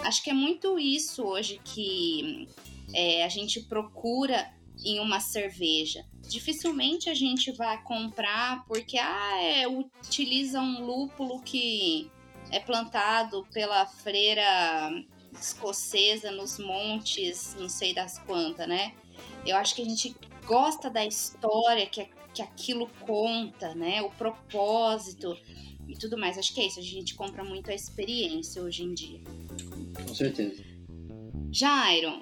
Acho que é muito isso hoje que é, a gente procura em uma cerveja. Dificilmente a gente vai comprar porque ah, é, utiliza um lúpulo que é plantado pela freira escocesa nos montes, não sei das quantas, né? Eu acho que a gente gosta da história que, que aquilo conta, né? O propósito e tudo mais. Acho que é isso. A gente compra muito a experiência hoje em dia. Com certeza. Jairon,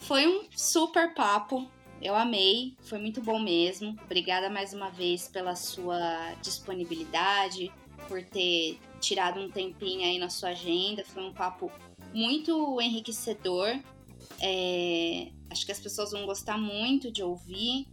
foi um super papo. Eu amei, foi muito bom mesmo. Obrigada mais uma vez pela sua disponibilidade, por ter tirado um tempinho aí na sua agenda. Foi um papo muito enriquecedor. É, acho que as pessoas vão gostar muito de ouvir.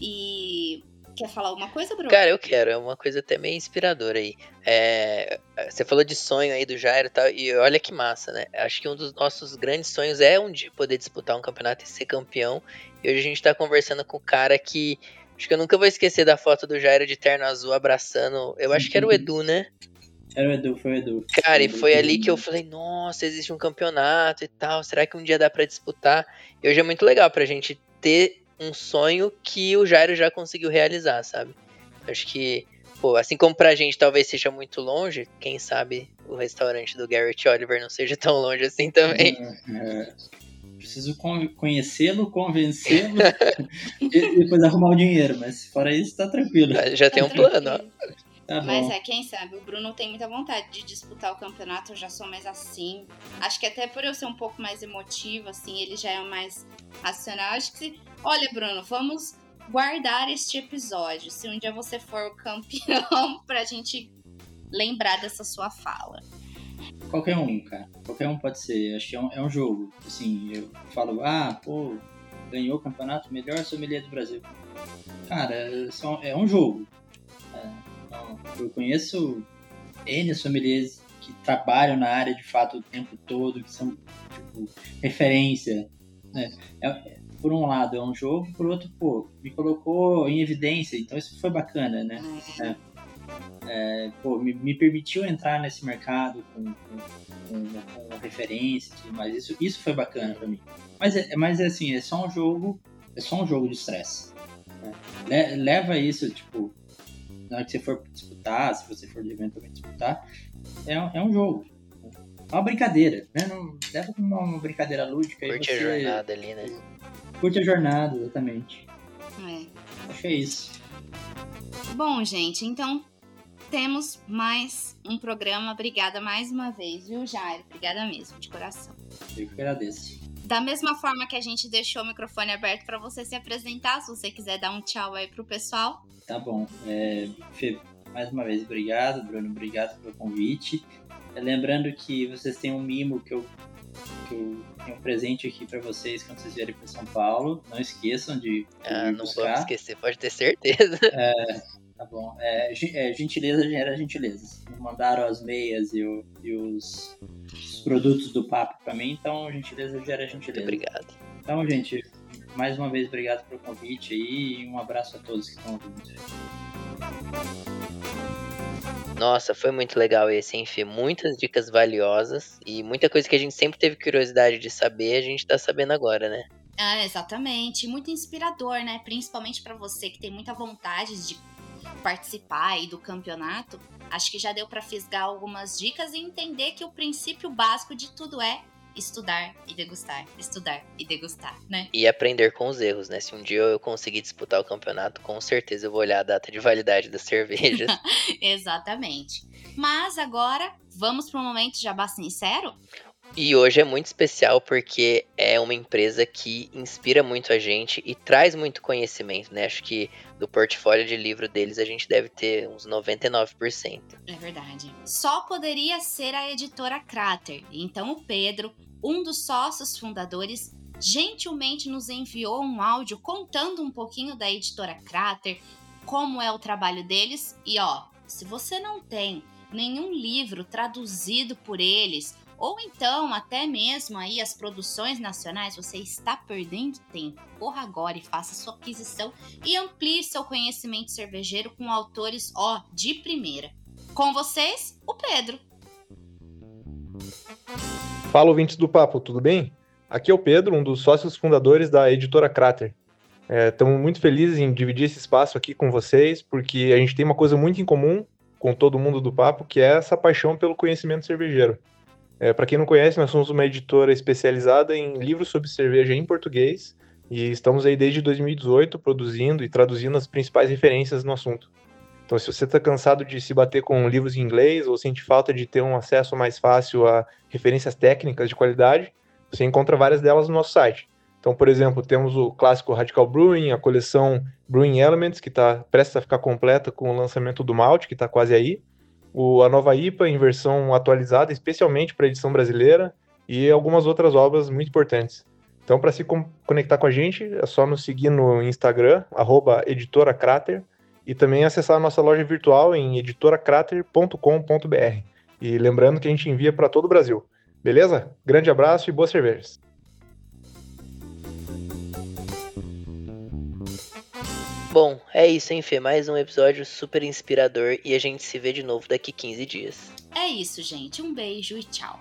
E quer falar alguma coisa, Bruno? Cara, eu quero, é uma coisa até meio inspiradora aí. É, você falou de sonho aí do Jairo e tal, e olha que massa, né? Acho que um dos nossos grandes sonhos é um dia poder disputar um campeonato e ser campeão. E hoje a gente tá conversando com o cara que. Acho que eu nunca vou esquecer da foto do Jairo de terno azul abraçando. Eu acho que era o Edu, né? Era o Edu, foi o Edu. Cara, e foi ali que eu falei, nossa, existe um campeonato e tal. Será que um dia dá pra disputar? E hoje é muito legal pra gente ter um sonho que o Jairo já conseguiu realizar, sabe? Acho que, pô, assim como pra gente talvez seja muito longe, quem sabe o restaurante do Garrett Oliver não seja tão longe assim também. É, preciso con- conhecê-lo, convencê-lo e depois arrumar o dinheiro, mas fora isso tá tranquilo. Já tem um plano, ó. Tá Mas é, quem sabe, o Bruno tem muita vontade de disputar o campeonato, eu já sou mais assim. Acho que até por eu ser um pouco mais emotiva, assim, ele já é mais racional. Acho que, se- olha, Bruno, vamos guardar este episódio. Se um dia você for o campeão, pra gente lembrar dessa sua fala. Qualquer um, cara. Qualquer um pode ser. Acho que é um, é um jogo. Assim, eu falo, ah, pô, ganhou o campeonato, melhor sommelier do Brasil. Cara, é um jogo. É, não, eu conheço N sommeliers que trabalham na área de fato o tempo todo, que são, tipo, referência. Né? É- por um lado é um jogo, por outro, pô, me colocou em evidência, então isso foi bacana, né? É, pô, me, me permitiu entrar nesse mercado com, com, com, com referência e tudo mais. Isso, isso foi bacana pra mim. Mas é, mas é assim, é só um jogo, é só um jogo de estresse. né? Le- leva isso, tipo, na hora que você for disputar, se você for eventualmente disputar, é, um- é um jogo. É uma brincadeira, né? Não, leva como uma, uma brincadeira lúdica. e Curte a jornada ali, né? Curte a jornada, exatamente. é. Acho que é isso. Bom, gente, então temos mais um programa. Obrigada mais uma vez, viu, Jairo? Obrigada mesmo, de coração. Eu que agradeço. Da mesma forma que a gente deixou o microfone aberto para você se apresentar, se você quiser dar um tchau aí pro pessoal. Tá bom. É, Fê, mais uma vez, obrigado, Bruno. Obrigado pelo convite. É, lembrando que vocês têm um mimo que eu, que eu tenho um presente aqui para vocês quando vocês vierem para São Paulo. Não esqueçam de Ah, não buscar. vamos esquecer, pode ter certeza. Tá bom. É, é, gentileza gera gentileza. Mandaram as meias e, o- e os, os produtos do papo para mim, então gentileza gera Muito gentileza. obrigado. Então, gente, mais uma vez, obrigado pelo convite aí e um abraço a todos que estão ouvindo. Nossa, foi muito legal esse, Fê? Muitas dicas valiosas e muita coisa que a gente sempre teve curiosidade de saber, a gente tá sabendo agora, né? Ah, exatamente. Muito inspirador, né? Principalmente para você que tem muita vontade de participar aí do campeonato. Acho que já deu para fisgar algumas dicas e entender que o princípio básico de tudo é estudar e degustar, estudar e degustar, né? E aprender com os erros, né? Se um dia eu conseguir disputar o campeonato, com certeza eu vou olhar a data de validade das cervejas. Exatamente. Mas agora, vamos para um momento jabá sincero? E hoje é muito especial porque é uma empresa que inspira muito a gente e traz muito conhecimento, né? Acho que do portfólio de livro deles a gente deve ter uns 99%. É verdade. Só poderia ser a editora Crater. Então o Pedro, um dos sócios fundadores, gentilmente nos enviou um áudio contando um pouquinho da editora Crater, como é o trabalho deles e ó, se você não tem nenhum livro traduzido por eles ou então até mesmo aí as produções nacionais, você está perdendo tempo. Corra agora e faça sua aquisição e amplie seu conhecimento cervejeiro com autores, ó, de primeira. Com vocês, o Pedro. Fala, ouvintes do Papo, tudo bem? Aqui é o Pedro, um dos sócios fundadores da editora Crater. Estamos é, muito felizes em dividir esse espaço aqui com vocês, porque a gente tem uma coisa muito em comum com todo mundo do Papo, que é essa paixão pelo conhecimento cervejeiro. É, Para quem não conhece, nós somos uma editora especializada em livros sobre cerveja em português e estamos aí desde 2018 produzindo e traduzindo as principais referências no assunto. Então, se você está cansado de se bater com livros em inglês ou sente falta de ter um acesso mais fácil a referências técnicas de qualidade, você encontra várias delas no nosso site. Então, por exemplo, temos o clássico Radical Brewing, a coleção Brewing Elements, que está prestes a ficar completa com o lançamento do Malte, que está quase aí o, a nova IPA em versão atualizada, especialmente para a edição brasileira, e algumas outras obras muito importantes. Então, para se conectar com a gente, é só nos seguir no Instagram, editoracrater, e também acessar a nossa loja virtual em editoracrater.com.br. E lembrando que a gente envia para todo o Brasil. Beleza? Grande abraço e boas cervejas! Bom, é isso, hein, Fê? Mais um episódio super inspirador e a gente se vê de novo daqui 15 dias. É isso, gente. Um beijo e tchau.